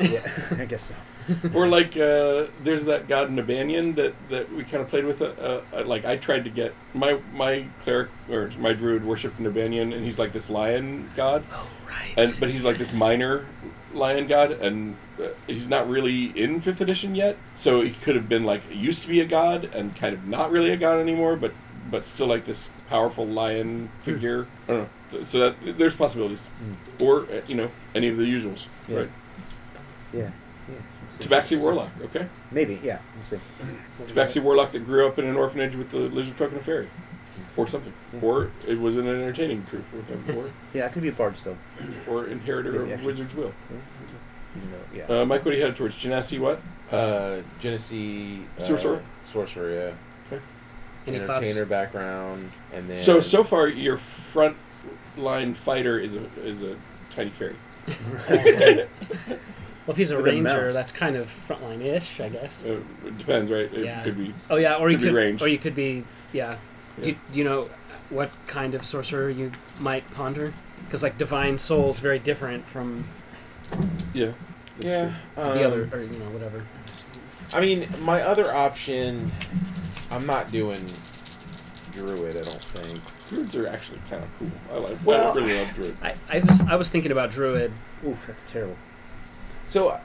Yeah, I guess so. or like uh, there's that god Nobanion that, that we kind of played with. Uh, uh, like I tried to get my my cleric or my druid worshipped Nobanion, and he's like this lion god, Oh right. and but he's like this minor lion god, and uh, he's not really in fifth edition yet. So he could have been like used to be a god and kind of not really a god anymore, but but still like this powerful lion figure. I don't know. So that there's possibilities, or uh, you know any of the usuals, Yeah. right? Yeah. Yeah. Tabaxi Warlock, okay. Maybe. Yeah. We'll see. Tabaxi Warlock that grew up in an orphanage with the lizard folk and a fairy. Or something. Yeah. Or it was in an entertaining troupe. Or. Yeah, it could be a bard still. or, or inheritor Maybe of actually. Wizard's Will. Even though, yeah. Uh, Mike, what are you headed towards? Genasi what? Uh, Genesee. Uh, Sorcerer? Sorcerer, yeah. Okay. Any Entertainer thoughts? background, and then. So, so far, your front line fighter is a, is a tiny fairy. Well, if he's a With a ranger, that's kind of frontline-ish, I guess. Uh, it depends, right? It Yeah. could be. Oh yeah, or you Could be could, ranged. or you could be, yeah. Do, Yeah. do you know what kind of sorcerer you might ponder? Because like divine soul is very different from Yeah. that's Yeah. true. Um, the other, or you know whatever. I mean, my other option. I'm not doing druid. I don't think. Druids are actually kind of cool. I like. Well- I really love druids. I, I was I was thinking about druid. Oof, that's terrible. So,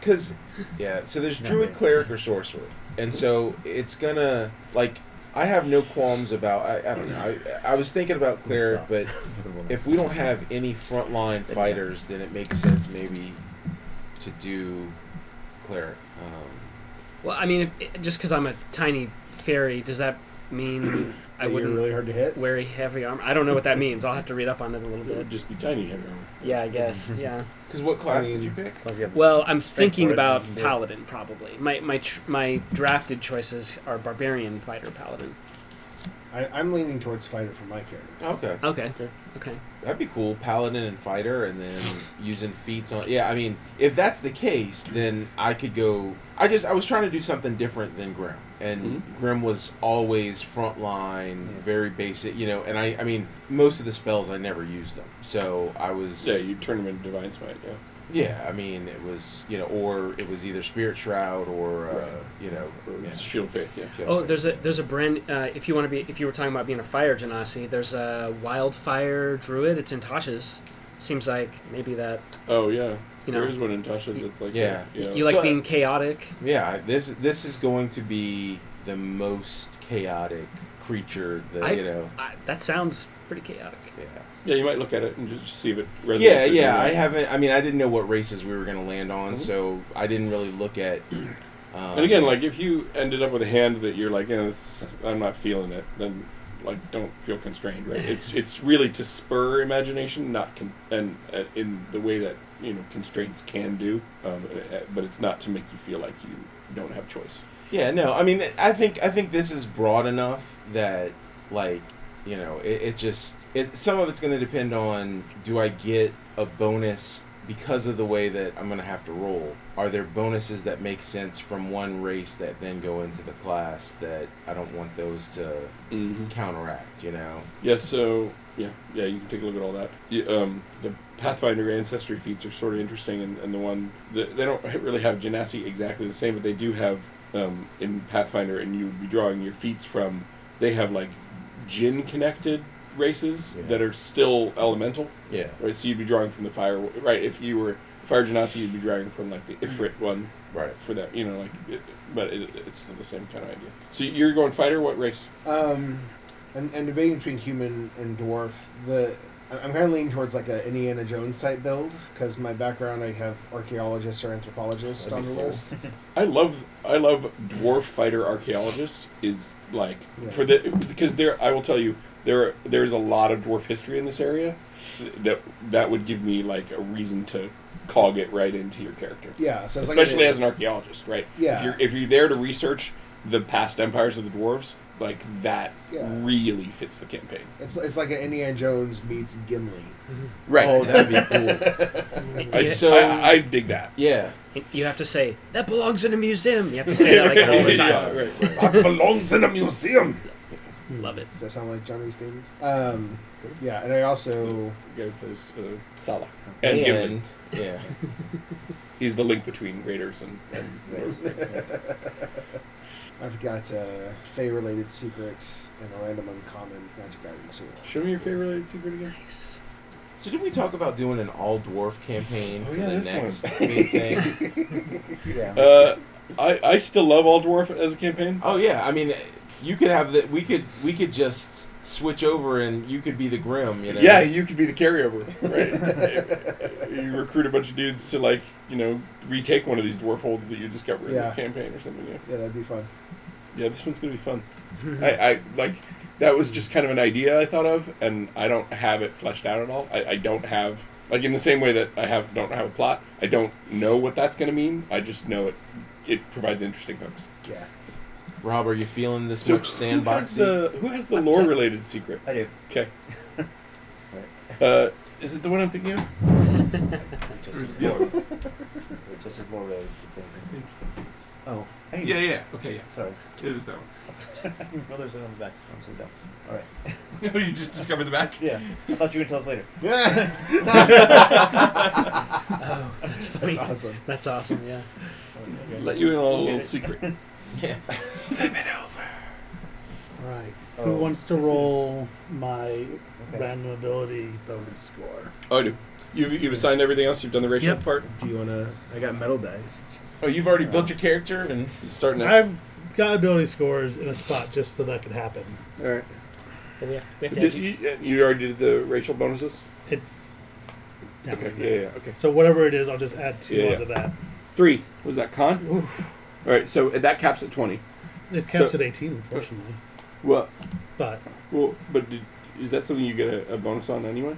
because yeah, so there's druid, man. cleric, or sorcerer, and so it's gonna like I have no qualms about. I, I don't know. I, I was thinking about cleric, but if we don't have any frontline Then, fighters, then it makes sense maybe to do cleric. Um, Well, I mean, if, just because I'm a tiny fairy, does that mean I wouldn't really hard to hit. wear heavy armor? I don't know what that means. I'll have to read up on it a little It bit. would just be tiny heavy armor. Yeah, I guess. Mm-hmm. Yeah. Because what class mean- did you pick? As you Well, I'm thinking about you can do it. paladin probably. My my tr- my drafted choices are barbarian, fighter, paladin. I, I'm leaning towards fighter for my character. Okay, Okay. Okay. Okay. that'd be cool. Paladin and fighter, and then using feats on. Yeah, I mean, if that's the case, then I could go. I just I was trying to do something different than Grim, and Mhm. Grim was always frontline, Yeah. very basic, you know. And I I mean, most of the spells I never used them, so I was. Yeah, you turn them into divine smite. Yeah. Yeah, I mean, it was you know, or it was either Spirit Shroud or uh, Right. you know, Or yeah. Shield of Faith. Yeah. Shield Oh, of there's a there's a brand. Uh, if you want to be, if you were talking about being a fire genasi, there's a wildfire druid. It's in Tasha's. Seems like maybe that. Oh yeah. You know, there is one in Tasha's that's like Yeah. you, know, you like So- being chaotic. Yeah, this this is going to be the most chaotic creature that I- you know. I, that sounds pretty chaotic. Yeah. yeah, you might look at it and just see if it resonates. Yeah, with you. yeah. I haven't. I mean, I didn't know what races we were going to land on, Mhm. so I didn't really look at. Um, And again, like if you ended up with a hand that you're like, yeah, it's, I'm not feeling it, then like don't feel constrained, right? It's it's really to spur imagination, not con- and uh, in the way that you know constraints can do, um, uh, but it's not to make you feel like you don't have choice. Yeah, no. I mean, I think I think this is broad enough that like you know it, it just it some of it's going to depend on do I get a bonus because of the way that I'm going to have to roll. Are there bonuses that make sense from one race that then go into the class that I don't want those to Mm-hmm. counteract? You know. Yeah, so yeah, yeah, you can take a look at all that. Yeah, um, the Pathfinder ancestry feats are sort of interesting, and, and the one the, they don't really have Genasi exactly the same, but they do have um, in Pathfinder, and you would be drawing your feats from. They have like Jin connected races Yeah. that are still elemental, Yeah. right? So you'd be drawing from the fire, right? If you were Fire Genasi, you'd be drawing from like the Ifrit one, Right. For that, you know, like, it, but it, it's still the same kind of idea. So you're going fighter. What race? Um, and, and debating between human and dwarf, the I'm kind of leaning towards like a Indiana Jones type build because my background I have archaeologist or anthropologist That'd on the cool. list. I love I love dwarf fighter archaeologist is like Yeah. for the because there I will tell you there there's a lot of dwarf history in this area that that would give me like a reason to cog it right into your character Yeah, so it's like especially a- as an archaeologist right Yeah. if you're if you're there to research the past empires of the dwarves like that Yeah. really fits the campaign it's it's like an Indiana Jones meets Gimli. Mm-hmm. right Oh, that'd be cool. I, Yeah. So- I, I dig that Yeah. You have to say that belongs in a museum. You have to say that like all the time. Yeah, right, right. That belongs in a museum. Love it. Does that sound like John Rhys-Davies? Um, yeah, and I also The guy who plays uh, Sallah and, Gimli. And yeah. He's the link between Raiders and, and I've got a Fey related secret and a random uncommon magic item too. Show me your Fey related secret again. Nice. So did we talk about doing an all dwarf campaign Oh, for yeah, the this next one. big thing? Yeah. Uh, I, I still love All Dwarf as a campaign. Oh yeah, I mean, you could have the we could we could just switch over and you could be the grim, you know. Yeah, you could be the carryover, right? you recruit a bunch of dudes to like, you know, retake one of these dwarf holds that you discover in Yeah. this campaign or something. Yeah, Yeah, that'd be fun. yeah this one's gonna be fun. I, I like that was just kind of an idea I thought of, and I don't have it fleshed out at all. I, I don't have like in the same way that I have don't have a plot. I don't know what that's gonna mean. I just know it. It provides interesting hooks. Yeah. Rob, are you feeling this So much who has sandbox? the who has the I'm lore check- related secret? I do. Okay. Uh, is it the one I'm thinking of? Just as Yeah. lore. Just as lore related to the same thing. Oh. I need Yeah, yeah. Okay, yeah. Sorry. It was that one. no, there's one on the back. I'm so dumb. All right. you just discovered the back. Yeah. I thought you were gonna tell us later. Yeah. Oh, that's funny. That's awesome. That's awesome. Yeah. Let you in on a little secret. Yeah. All right. Oh, Who wants to this is- roll my Okay. random ability bonus score? Oh, I do. You've, you've assigned everything else. You've done the racial Yep. part. Do you wanna? I got metal dice. Oh, you've already built your character and You're starting now. I've got ability scores in a spot just so that could happen. All right. We have, we have to Did you. you, uh, already did the racial bonuses. It's Okay. right Yeah, yeah. Okay. So whatever it is, I'll just add two Yeah, yeah. onto that. Three was that con. All right. So that caps at twenty. It caps So- at 18, unfortunately. Well, But well, but did, is that something you get a, a bonus on anyway?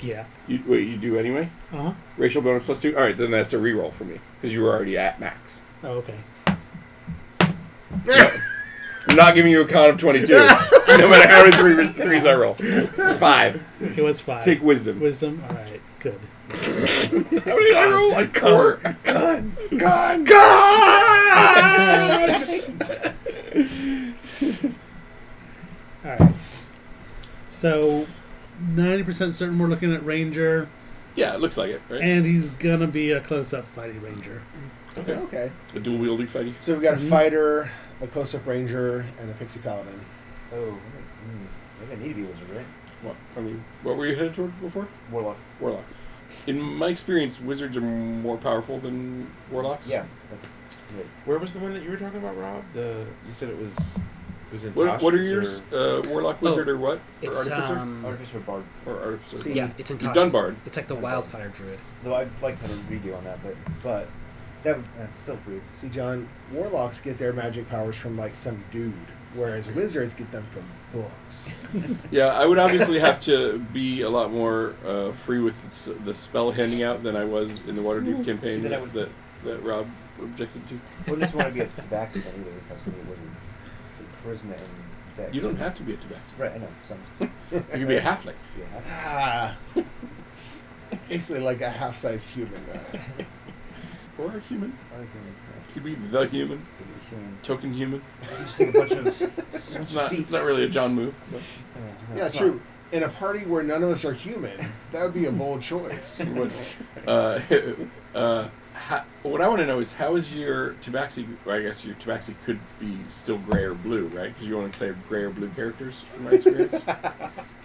yeah. You wait. You do anyway. Uh huh. Racial bonus plus two. All right. Then that's a reroll for me because you were already at max. Oh, okay. No, I'm not giving you a con of 22, no matter how many three, threes I roll. Five. Okay, what's five? Take wisdom. Wisdom. All right. Good. How many did I roll? Like four. Gun. God. God. All right. So, 90% certain we're looking at Ranger, Yeah, it looks like it, right? and he's gonna be a close-up fighting Ranger. Okay. Okay. A dual wieldy fighty. So we've got a Mhm. fighter, a close-up ranger, and a pixie paladin. Oh. Mm. Maybe I need to be a wizard, right? What? I mean, what were you headed towards before? Warlock. Warlock. in my experience, wizards are more powerful than warlocks. Yeah, that's right. Where was the one that you were talking about, Rob? The you said it was it was in What, what are yours? Uh, warlock, wizard, or what? Or Oh, It's artificer? um, Artificer Bard. or artificer. See, yeah, it's in You've Tasha's. done Bard. It's like the Done Bard. wildfire druid. Though I'd like to have a redo on that, but but that would, that's still weird. See, John, warlocks get their magic powers from like some dude, whereas wizards get them from books. Yeah, I would obviously have to be a lot more uh, free with the s- the spell handing out than I was in the Waterdeep campaign See, then I that, would- that, that Rob objected to. Wouldn't just want to be a tabaxi then either if I was going to be a wizard. It's charisma and dex. You don't have to be a tabaxi. Right, I know. Some. You can be a halfling. Yeah. ah, it's basically like a half-sized human. Uh, Or a human. I like human. Yeah. Could be the human. Could be human. Token human. You just take a bunch of. It's not, it's not really a John move. But yeah, it's true. In a party where none of us are human, that would be a bold choice. what's, uh, uh, ha, what I want to know is how is your tabaxi? Or I guess your tabaxi could be still gray or blue, right? Because you want to play gray or blue characters, from my experience.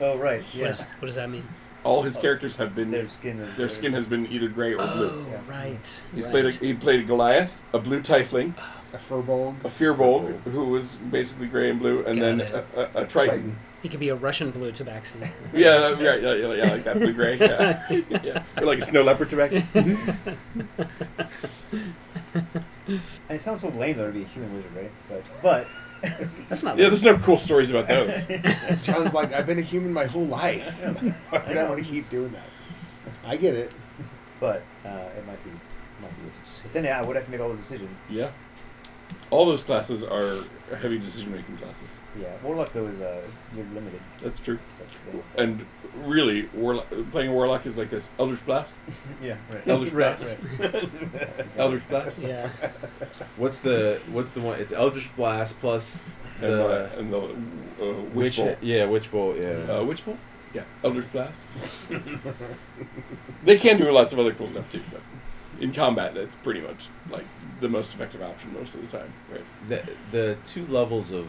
Oh right. Yes. Yeah. is, what does that mean? All his characters have been Their skin. Or, their skin has been either gray or blue. Oh, Yeah. right. He's right. played a, he played a Goliath, a blue Tiefling, A firbolg. a Firbolg, who was basically gray and blue, and Got then it. a, a, a Triton. He could be a Russian blue tabaxi. Yeah, yeah, yeah, yeah, yeah, like that blue gray. Yeah, yeah. Or like a snow leopard tabaxi. And it sounds so lame though to be a human wizard, right? But but. That's not. Yeah, there's no cool stories about those. John's like, I've been a human my whole life. Why do I want to keep doing that? I get it. But uh, it might be. Might be. But then yeah, I would have to make all those decisions. Yeah. All those classes are heavy decision making classes. Yeah. Warlock though is uh you're limited. That's true. So, And really, warlock, playing warlock is like this Eldritch Blast. yeah. Right. Eldritch Blast. right. Eldritch Blast. Yeah. What's the what's the one? It's Eldritch Blast plus And, the uh, and the uh, Witch Witch Bolt. Yeah, Witch Bolt. Yeah. Uh, Witch Bolt? Yeah. Eldritch Blast. they can do lots of other cool stuff too, but in combat, that's pretty much like the most effective option most of the time, right? the the two levels of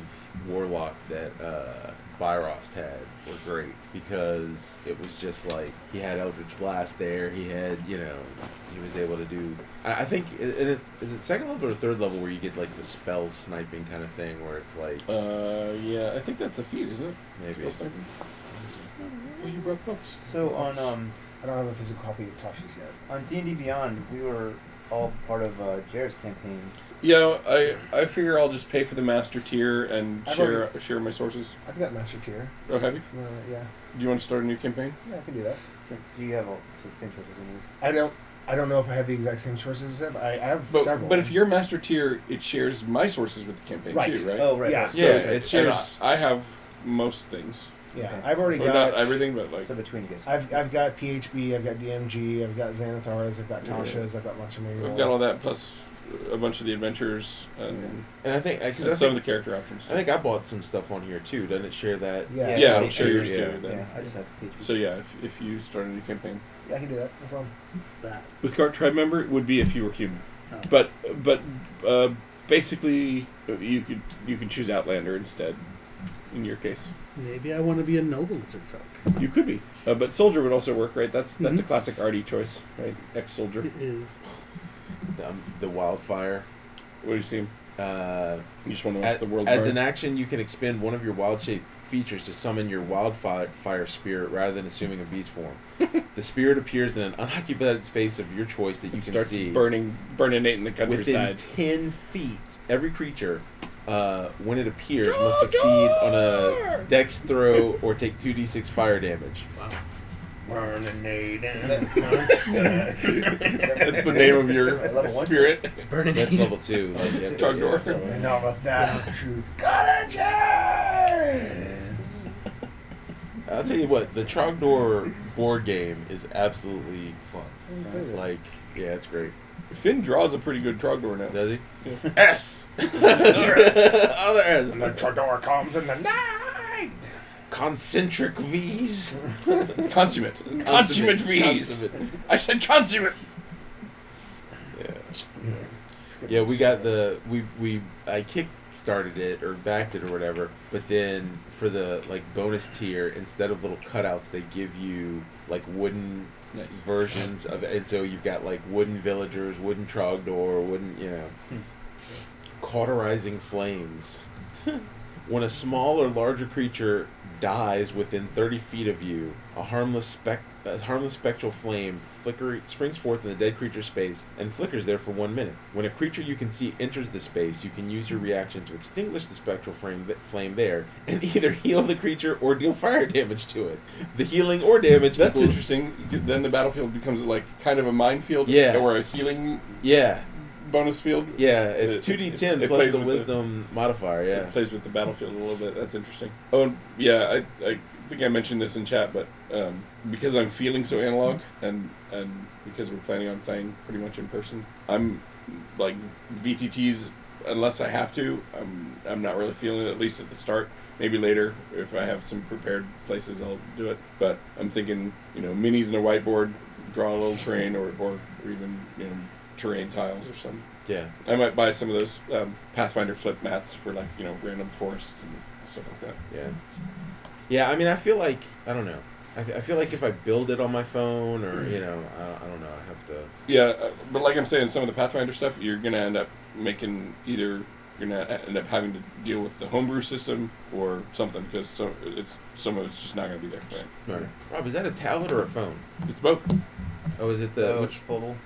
Warlock that uh, Byros had were great because it was just like he had Eldritch Blast there. He had you know he was able to do. I, I think i- in it, is it second level or third level where you get like the spell sniping kind of thing where it's like Uh, yeah, I think that's a feat, isn't it? maybe Spell sniping. Oh, you brought books. So on um I don't have a physical copy of Tasha's yet. on D and D Beyond, we were all part of uh, Jared's campaign. Yeah, I I figure I'll just pay for the master tier and I've share share my sources. I've got Master Tier. Oh, have you? Uh, yeah, Do you want to start a new campaign? yeah, I can do that. Do you have all the same sources in yours? I don't. I don't know if I have the exact same sources as him. I, I have But several. but if you're master tier, it shares my sources with the campaign Right. too, right? Oh right. Yeah. right. So- Yeah, it and shares- I, I have most things. Yeah, Okay. I've already Or got. not everything, but like So between you guys. I've, I've got PHB, I've got DMG, I've got Xanathars, I've got Yeah. Tasha's, I've got Monster Manual. I've got all that plus a bunch of the adventures and, and I think because and I some of think, the character options. I think I bought some stuff on here too. Doesn't it share that? Yeah, Yeah, yeah, so I'll share yeah, yours yeah. too. Then. Yeah, I just have PHB. So yeah, if, if you start a new campaign Yeah, I can do that. No problem. That. with Cart Tribe member, it would be if you were human. Oh. But but uh, basically, you could you could choose Outlander instead. In your case, Maybe I want to be a noble lizard folk. you could be, uh, but soldier would also work, right? That's that's a Mhm. classic arty choice, right? Ex soldier. It is. The, um, the wildfire. What do you see? Uh, You just want to watch as, the world. as burn? an action, you can expend one of your wild shape features to summon your wildfire fire spirit rather than assuming a beast form. the spirit appears in an unoccupied space of your choice that you it can starts see burning, burning it in the countryside. within ten feet. Every creature, uh, when it appears, must succeed on a Dex throw or take two d6 fire damage. Wow. Burn a nadin That's the name of your Level one? spirit. Burning That's it. level two. Like, you have Trogdor. yeah, And now with that, the truth gotta chase. I'll tell you what, the Trogdor board game is absolutely fun. Like, yeah, it's great. Finn draws a pretty good Trogdor now. Does he? S. Other as And the Trogdor comes in the night. concentric V's. Consummate. Consummate V's. Consummate. I said consummate. Yeah. Yeah, we got the we we I kick started it or backed it or whatever, but then for the like bonus tier, instead of little cutouts, they give you like wooden Nice. versions of and so you've got like wooden villagers, wooden Trogdor, wooden you know hmm. Cauterizing flames. when a small or larger creature dies within 30 feet of you, a harmless spec a harmless spectral flame flicker springs forth in the dead creature's space and flickers there for one minute. When a creature you can see enters the space, you can use your reaction to extinguish the spectral flame, flame there and either heal the creature or deal fire damage to it. The healing or damage That's equals- interesting. Then the battlefield becomes like kind of a minefield, Yeah. or a healing Yeah, bonus field. yeah, it's two D ten it plus plays the with the- wisdom modifier. Yeah, It plays with the battlefield a little bit. That's interesting. Oh, yeah, I, I think I mentioned this in chat, but um, because I'm feeling so analog, and and because we're planning on playing pretty much in person, I'm like VTTs unless I have to. I'm I'm not really feeling it at least at the start. Maybe later, if I have some prepared places, I'll do it. But I'm thinking, you know, minis and a whiteboard, draw a little train, or or, or even you know terrain tiles or something. yeah. I might buy some of those um, Pathfinder flip mats for like you know random forests and stuff like that. Yeah. Yeah, I mean, I feel like I don't know. I, I feel like if I build it on my phone, or you know, I, I don't know. I have to. Yeah, uh, but like I'm saying, some of the Pathfinder stuff, you're gonna end up making either you're gonna end up having to deal with the homebrew system or something because so it's some of it's just not gonna be there. Right? Right. Rob, is that a tablet or a phone? It's both. Oh, is it the Uh, which? foldable.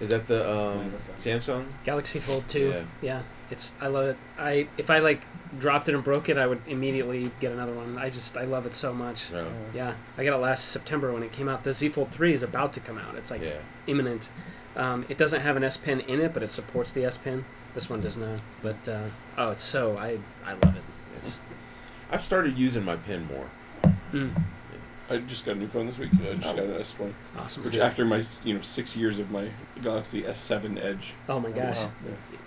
Is that the um, Nice. Samsung? Galaxy Fold 2. Yeah. Yeah. It's I love it. I if I like dropped it and broke it, I would immediately get another one. I just I love it so much. No. Yeah. I got it last September when it came out. The Z Fold 3 is about to come out. It's like Yeah. imminent. Um, it doesn't have an S Pen in it, but it supports the S Pen. This one does not. But uh, oh, it's so I I love it. It's I've started using my pen more. mm, I just got a new phone this week. I just Oh. got an S20, awesome. which after my you know six years of my Galaxy S7 Edge, Oh my gosh, wow.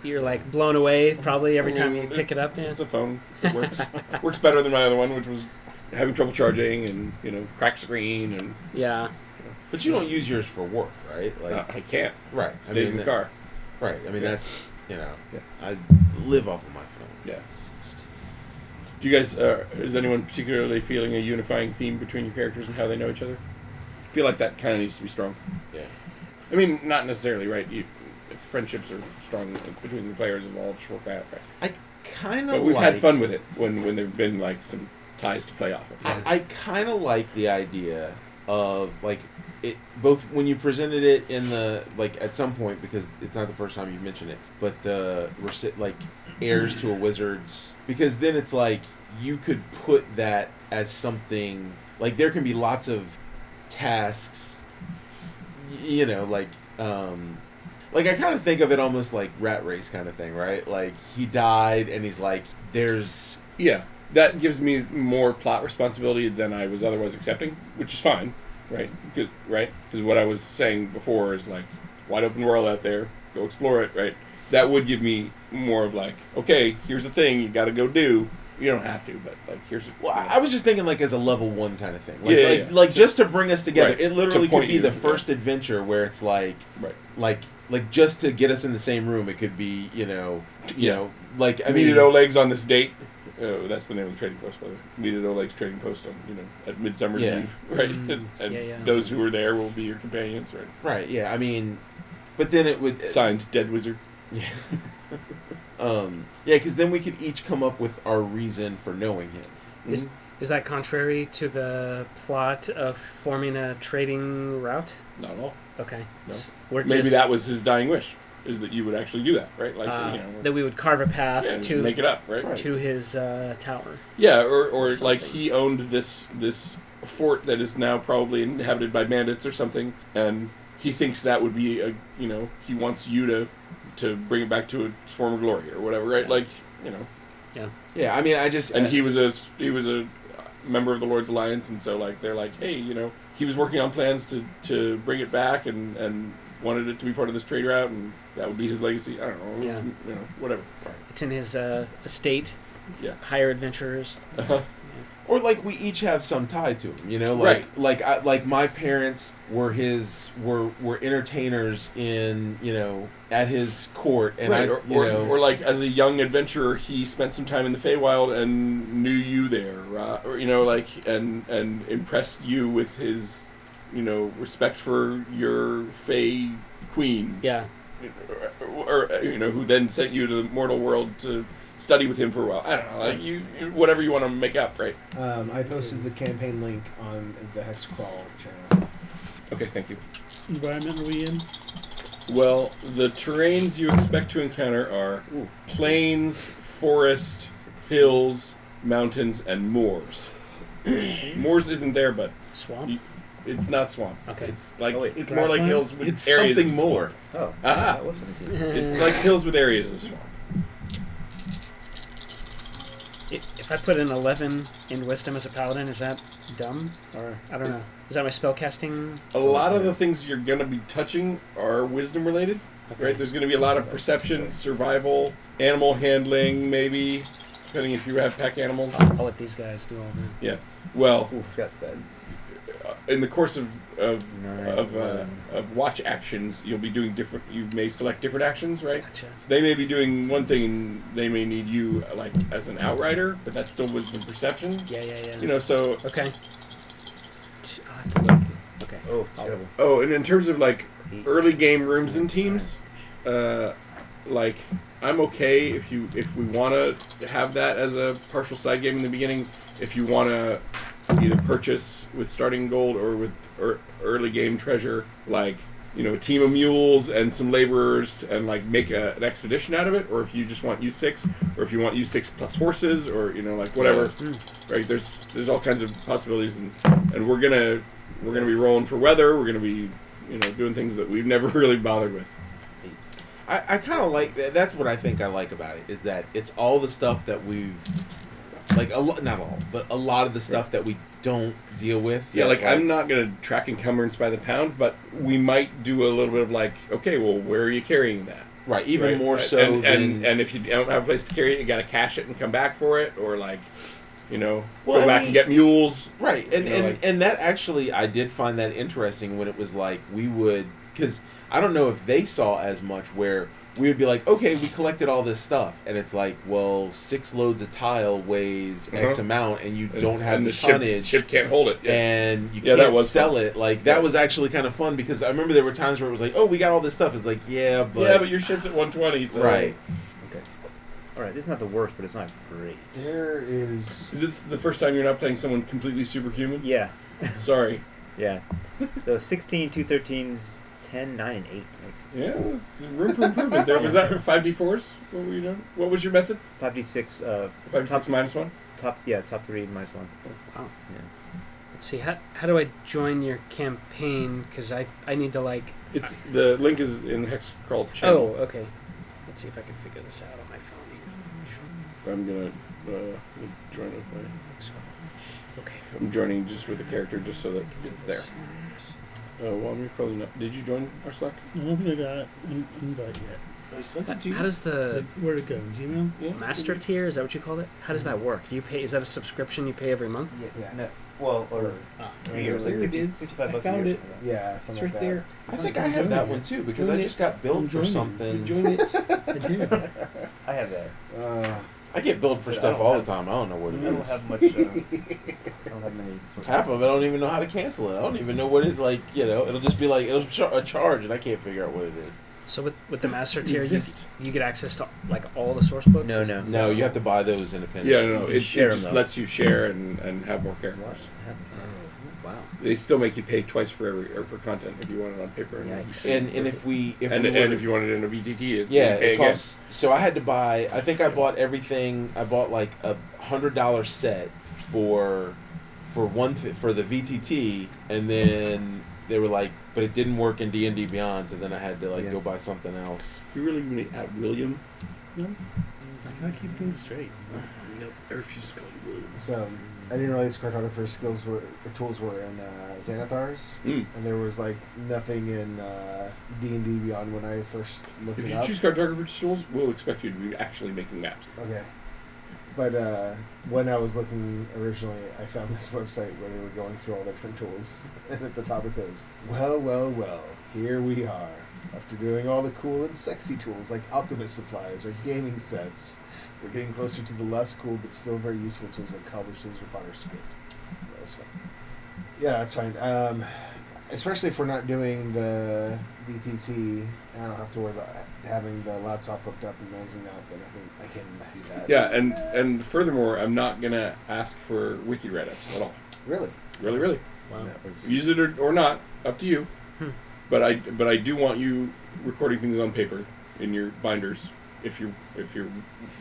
you're like blown away probably every time you pick it up. Yeah. it's a phone. It works works better than my other one, which was having trouble charging and you know cracked screen and Yeah. But you don't use yours for work, right? Like, uh, I can't. right? I Stays mean, in the car. Right. I mean, Yeah. that's you know, Yeah. I live off of my phone. Yeah. Do you guys? Uh, is anyone particularly feeling a unifying theme between your characters and how they know each other? I feel like that kind of needs to be strong. Yeah. I mean, not necessarily, right? You, if friendships are strong between the players, just work out, right? I kind of. But we've like, had fun with it when when there've been like some ties to play off of. I, I kind of like the idea of like it both when you presented it in the like at some point because it's not the first time you've mentioned it, but the like heirs to a wizard's because then it's like you could put that as something like there can be lots of tasks you know like um like I kind of think of it almost like rat race kind of thing, right? Like he died and he's like there's Yeah, that gives me more plot responsibility than I was otherwise accepting, which is fine, right? Because right, because what I was saying before is like wide open world out there, go explore it, right? That would give me more of like, okay, here's the thing you got to go do. You don't have to, but like here's. Well. I was just thinking like as a level one kind of thing. Like, Yeah, yeah, like, yeah. like just, to bring us together. Right. It literally To could be you, the first adventure where it's like, right. like, like just to get us in the same room. It could be, you know, you know, like I I mean, needed Oleg's on this date. Oh, that's the name of the trading post, by the way. Needed Oleg's trading post on you know at Midsummer's Yeah. Eve, right? Mm, and and yeah, yeah. those who were there will be your companions, right? right? Yeah, I mean, but then it would, Signed, Dead Wizard. yeah, um, yeah, because then we could each come up with our reason for knowing him. Is, is that contrary to the plot of forming a trading route? Not at all. Okay. No. S- We're Maybe just, that was his dying wish, is that you would actually do that, right? Like uh, you know, that we would carve a path yeah, to make it up, right? Right. to his uh, tower. Yeah, or, or, Or like he owned this this fort that is now probably inhabited by bandits or something, and he thinks that would be a you know he wants you to to bring it back to its former glory or whatever, right? Yeah. Like you know, Yeah, Yeah, I mean, I just and he was a he was a member of the Lord's Alliance, and so like they're like, hey, you know, he was working on plans to to bring it back and and wanted it to be part of this trade route, and that would be his legacy. I don't know, Yeah. you know, whatever. It's in his uh, estate. Yeah. Hire adventurers. Uh-huh. or like we each have some tie to him you know like Right. like I, like my parents were his were were entertainers in you know at his court and right, I or, you or, know or like as a young adventurer, he spent some time in the Feywild and knew you there, uh, or you know, like and and impressed you with his you know respect for your Fey queen, Yeah. Or, or you know who then sent you to the mortal world to study with him for a while. I don't know, like you, you- whatever you want to make up, right? Um, I posted the campaign link on the Hex Crawl channel. Okay, thank you. environment are we in? Well, the terrains you expect to encounter are plains, forest, hills, mountains, and moors. moors isn't there, but Swamp. you, it's not swamp. Okay. It's like Oh, wait, it's more like grassland? hills with It's areas something of swamp. more. Oh, Ah. that was 17. It's like hills with areas of swamp. If I put an 11 in wisdom as a paladin, is that dumb? Or, I don't know. It's- Is that my spellcasting? A lot of the things you're gonna be touching are wisdom related, Okay. right? There's gonna be a lot of perception, survival, animal handling, maybe, depending if you have pack animals. I'll, I'll let these guys do all that. Yeah. Well, Oof, that's bad. In the course of of Nine, of, uh, of watch actions, you'll be doing different. You may select different actions, right? Gotcha. So they may be doing one thing, and they may need you like as an outrider, but that's still wisdom perception. Yeah, yeah, yeah. You know, so Okay. T- I'll have to look. Okay. Oh, terrible. oh, and in terms of like Eight. early game rooms and teams, uh, like I'm okay if you if we want to have that as a partial side game in the beginning. If you want to either purchase with starting gold or with or early game treasure, like you know, a team of mules and some laborers, and like make a, an expedition out of it, or if you just want U six, or if you want U six plus horses, or you know, like whatever. Hmm. Right? There's there's all kinds of possibilities, and and we're gonna we're gonna be rolling for weather. We're gonna be you know doing things that we've never really bothered with. I, I kind of like that. That's what I think I like about it is that it's all the stuff that we've like a lot, not all, but a lot of the stuff that we don't deal with. Yeah, that, like I'm not gonna track encumbrance by the pound, but we might do a little bit of like, okay, well, where are you carrying that? right. Even Right? more Right. so and, than and and if you don't have a place to carry it, you got to cache it and come back for it, or like, you know, Well, go I back mean- and get mules. Right, and know, and, like- and that actually I did find that interesting when it was like we would because I don't know if they saw as much where we would be like, okay, we collected all this stuff, and it's like, well, six loads of tile weighs X Uh-huh. amount, and you And- don't have and the, ship, tonnage, ship can't hold it. Yeah. and you Yeah, can't that was sell fun. it. Like that Yeah. was actually kind of fun because I remember there were times where it was like, oh, we got all this stuff. It's like, yeah, but yeah, but your ship's at 120, so right. Okay. All right, this is not the worst, but it's not great. There is. Is it the first time you're not playing someone completely superhuman? Yeah, Sorry. yeah. So 16, 2 13s, 10, 9, and 8 makes Yeah, there's room for improvement there. Was that 5d4s? What were you doing? What was your method? 5d6, uh, 5d6 Top- minus 1? top, yeah, top 3 minus 1. Wow. Yeah. Let's see. How, how do I join your campaign? Because I, I need to, like. It's The link is in Hexcrawl channel. Oh, okay. Let's see if I can figure this out on my phone here. I'm gonna uh, join with my. Okay. I'm joining just with the character just so that it's there. Oh, well, you're probably not. Did you join our Slack? I don't think I got an invite yet. I sent How, how does Is the it, where'd it go? Gmail? Yeah. master tier? Is that what you called it? How does that work? Do you pay? Is that a subscription you pay every month? Yeah, Yeah. No, well, or Ah, three years, like there it 50, is. 55 I bucks found a year. it. something Yeah, It's something right like there. I think I have that it. one too because I just got billed I'm for joining. something. Join it. I did. I have that. that. Uh, I get billed for stuff all have- the time. I don't know what I it don't have much. Uh, I don't have many. Sort Half of it, I don't even know how to cancel it. I don't even know what it like. You know, it'll just be like it'll char- a charge, and I can't figure out what it is. So with with the master tier, you, you get access to like all the source books. No, no. No, you have to buy those independently. Yeah, no, no. can It, share it 'em, just though. lets you share and, and have more characters. Wow. They still make you pay twice for every or for content if you want it on paper. And, Yikes. And and if we if and, we and if you want it in a VTT, it, yeah, you pay it again. costs. So I had to buy. I think I bought everything. I bought like a hundred dollar set for for one th- for the VTT, and then they were like, but it didn't work in D and D Beyond, so then I had to like Yeah. go buy something else. You really want to add William? I gotta keep things straight. Nope, I refuse to call you William. so I didn't realize cartographer skills were or tools were in uh, Xanathar's, Mm. and there was like nothing in uh, D and D Beyond when I first looked If it you up. choose cartographer tools, we'll expect you to be actually making maps. Okay. But uh, when I was looking originally, I found this website where they were going through all the different tools, and at the top it says, "Well, well, well, here we are. After doing all the cool and sexy tools like alchemist supplies or gaming sets, we're getting closer to the less cool but still very useful tools like college tools or potter's kit." That was fun. Yeah, that's fine. Um, especially if we're not doing the VTT, I don't have to worry about having the laptop hooked up and managing that. Then I think I can do that. Yeah, and and furthermore, I'm not gonna ask for wiki write-ups at all. Really. Really, really. Wow. Was- Use it or, or not, up to you. Hmm. But I but I do want you recording things on paper in your binders if you're if you're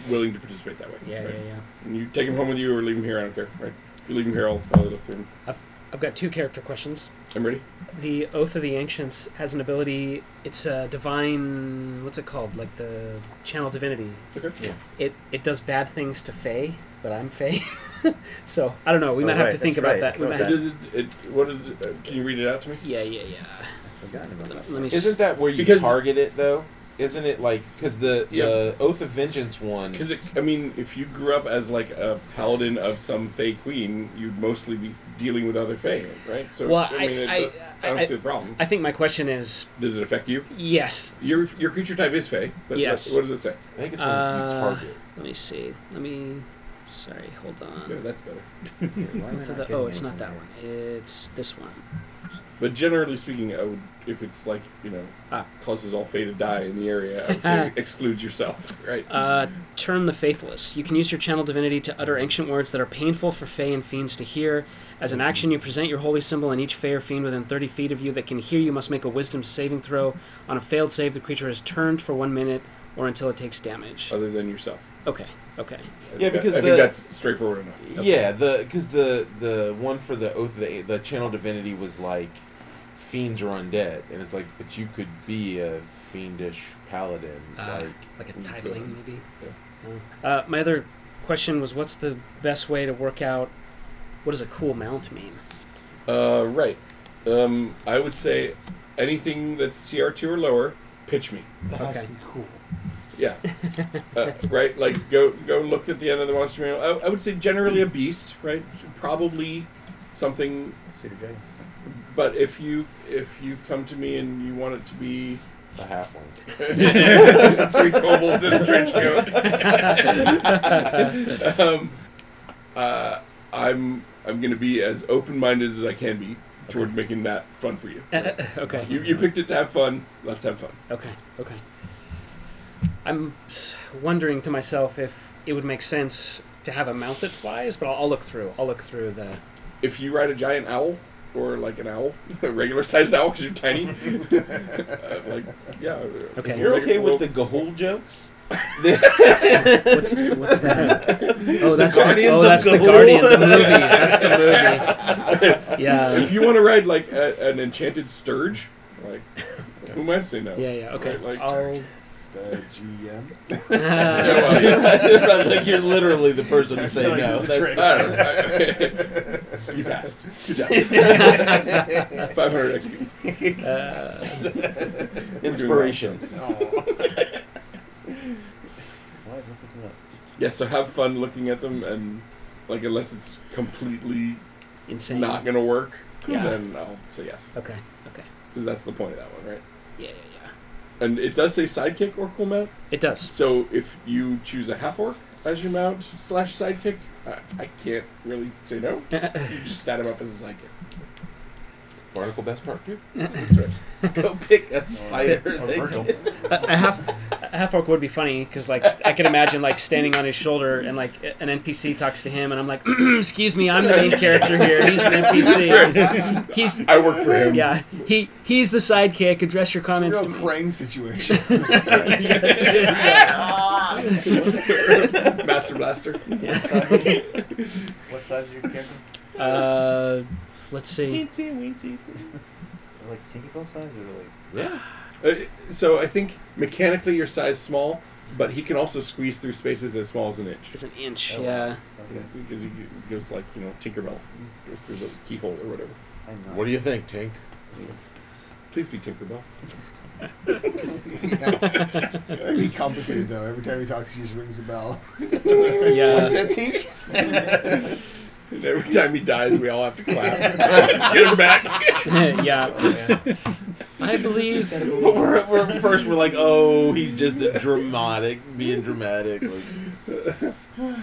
willing to participate that way. Yeah, right? yeah, yeah. And you take them home with you or leave them here. I don't care. Right? If you leave them here, I'll, I'll look through them. I've got two character questions. I'm ready. The Oath of the Ancients has an ability. It's a divine. What's it called? Like the channel divinity. Okay. Yeah. It it does bad things to Fae, but I'm Fae, so I don't know. We Oh, might have to think that's about right. that. We might What have, is it, it? What is it? Uh, can you read it out to me? yeah, yeah, yeah. I Forgotten about that. Let me. Isn't that where you Because- target it though? Isn't it like because the Yeah. the Oath of Vengeance one? Because I mean, if you grew up as like a paladin of some Fey queen, you'd mostly be dealing with other Fey, right? So Well, I mean, it, I- I, I- don't I- see the problem. I think my question is Does it affect you? yes. Your your creature type is Fey, but Yes. what does it say? I think it's when you Uh, target. Let me see. Let me. Sorry, hold on. Yeah, that's better. Why am I For not the- oh, it's not that one. It's this one. But generally speaking, I would, if it's like you know, Ah. causes all Fey to die in the area, I would say excludes yourself, right? Uh, Turn the Faithless. You can use your channel divinity to utter ancient words that are painful for Fey and fiends to hear. As an action, you present your holy symbol, and each Fey or fiend within 30 feet of you that can hear you must make a wisdom saving throw. On a failed save, the creature is turned for one minute or until it takes damage. Other than yourself. Okay, okay. I Yeah, think because I the- think that's straightforward enough. Yeah, the because the the one for the Oath of the the Channel Divinity was like fiends or undead, and it's like, but you could be a fiendish paladin, Uh, like Like a tiefling, maybe? Yeah. Uh, my other question was what's the best way to work out what does a cool mount mean? Uh, right. Um, I would say anything that's CR2 or lower, pitch me. That has Okay. to be cool. Yeah. uh, right. Like go go look at the end of the monster manual. I, I would say generally a beast, right? Probably something. Cedar Dragon. But if you if you come to me and you want it to be a halfling. three kobolds in a trench coat, um, uh, I'm I'm gonna be as open minded as I can be toward Okay. making that fun for you. Uh, okay. You you picked it to have fun. Let's have fun. Okay, okay. I'm wondering to myself if it would make sense to have a mount that flies, but I'll, I'll look through. I'll look through the. if you ride a giant owl or like an owl, a regular sized owl because you're tiny, uh, like yeah. Okay. If you're okay with the Ga'Hoole jokes, What's what's that? Oh, that's the, Guardians oh, of that's the Ga'Hoole. Guardian, the movie. That's the movie. Yeah. if you want to ride like a, an enchanted stirge, like who might say no? Yeah, yeah. Okay. Right, like- I'll. The GM. Yeah, well, yeah. like you're literally the person to say no. it's a That's- I don't know. you passed. Good job. 500 XP. Uh, Inspiration. Why is nothing coming up? Yeah, so have fun looking at them, and like unless it's completely insane. not gonna work, Yeah. then I'll say yes, Okay. Okay. because that's the point of that one, right? Yeah, yeah, yeah. And it does say sidekick or cool mount. It does. So if you choose a half orc as your mount slash sidekick, I, I can't really say no. You just stat him up as a sidekick. Barnacle Best Part 2. That's right. Go pick a spider. Or Virgil. a, a half a half orc would be funny because like I can imagine like standing on his shoulder and like an NPC talks to him and I'm like, excuse me, I'm the main character here. He's an NPC. He's I work for him. yeah. He he's the sidekick. Address your It's a comments real to me. praying situation. Master Blaster. Yeah. What size is your character? Uh, let's see. Weensy, weensy. Like Tinkerbell size or like? Yeah. Uh, so I think mechanically your size small, but he can also squeeze through spaces as small as an inch. It's an inch. Oh, Yeah. Okay. Because he goes like you know Tinkerbell, goes through the keyhole or whatever. I'm. What do you think, Tink? Please be Tinkerbell. It'd be complicated though. Every time he talks, he just rings a bell. yeah. What's Yeah. that, Tink? And every time he dies, we all have to clap. Get him back. yeah. I believe. But we're, we're first we're like, oh, he's just a dramatic, being dramatic. Like,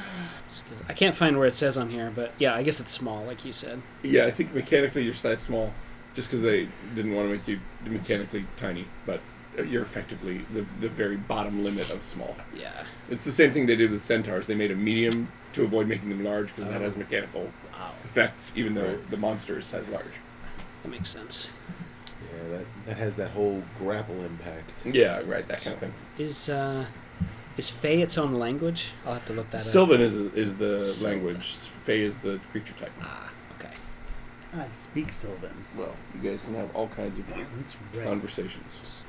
I can't find where it says on here, but yeah, I guess it's small, like you said. Yeah, I think mechanically your size small, just because they didn't want to make you mechanically tiny, but uh, you're effectively the the very bottom limit of small. Yeah. It's the same thing they did with centaurs. They made a medium to avoid making them large because that has mechanical Wow. effects, even though the monster is size large. That makes sense. Yeah, that, that has that whole grapple impact. Yeah, right, that kind of thing. Is uh, is Fey its own language? I'll have to look that up. Sylvan is is the Sylvan. language. Fey is the creature type. Ah, okay. I speak Sylvan. Well, you guys can have all kinds of That's right. conversations.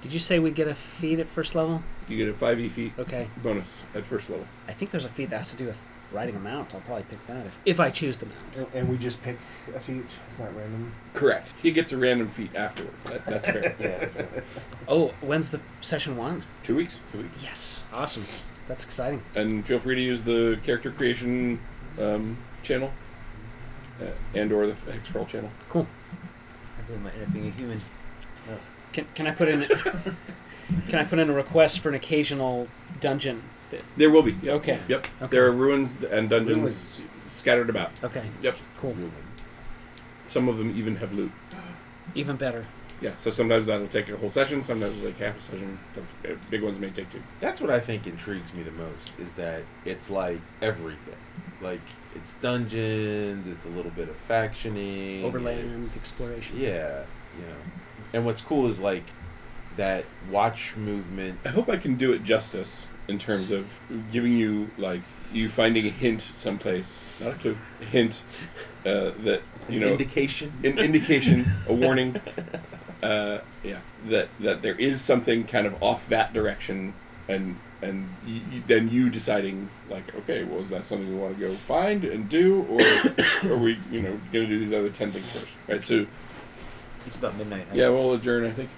Did you say we get a feat at first level? You get a five e feat Okay. bonus at first level. I think there's a feat that has to do with riding a mount. I'll probably pick that if, if I choose the mount. And, and we just pick a feat. It's not random. Correct. He gets a random feat afterward. That, that's fair. Yeah. Oh, when's the session one? Two weeks. Two weeks. Yes. Awesome. That's exciting. And feel free to use the character creation um, channel, uh, and or the hex crawl channel. Cool. I believe I might end up being a human. Can, can I put in can I put in a request for an occasional dungeon? That, There will be. Yep. Okay. Yep. Okay. There are ruins and dungeons Ruins. scattered about. okay. Yep. Cool. Some of them even have loot. Even better. Yeah. So sometimes that'll take a whole session. Sometimes like half a session. Uh, Big ones may take two. That's what I think intrigues me the most is that it's like everything. Like it's dungeons, it's a little bit of factioning, Overland it's- exploration. Yeah, you know. And what's cool is like that watch movement. I hope I can do it justice in terms of giving you like you finding a hint someplace, not a clue, a hint uh, that you know indication. an indication, a warning. Uh, yeah, that that there is something kind of off that direction, and and y- y- then you deciding like, okay, well, is that something we want to go find and do, or are we, you know, going to do these other ten things first, right? So It's about midnight. yeah, we'll adjourn. I think.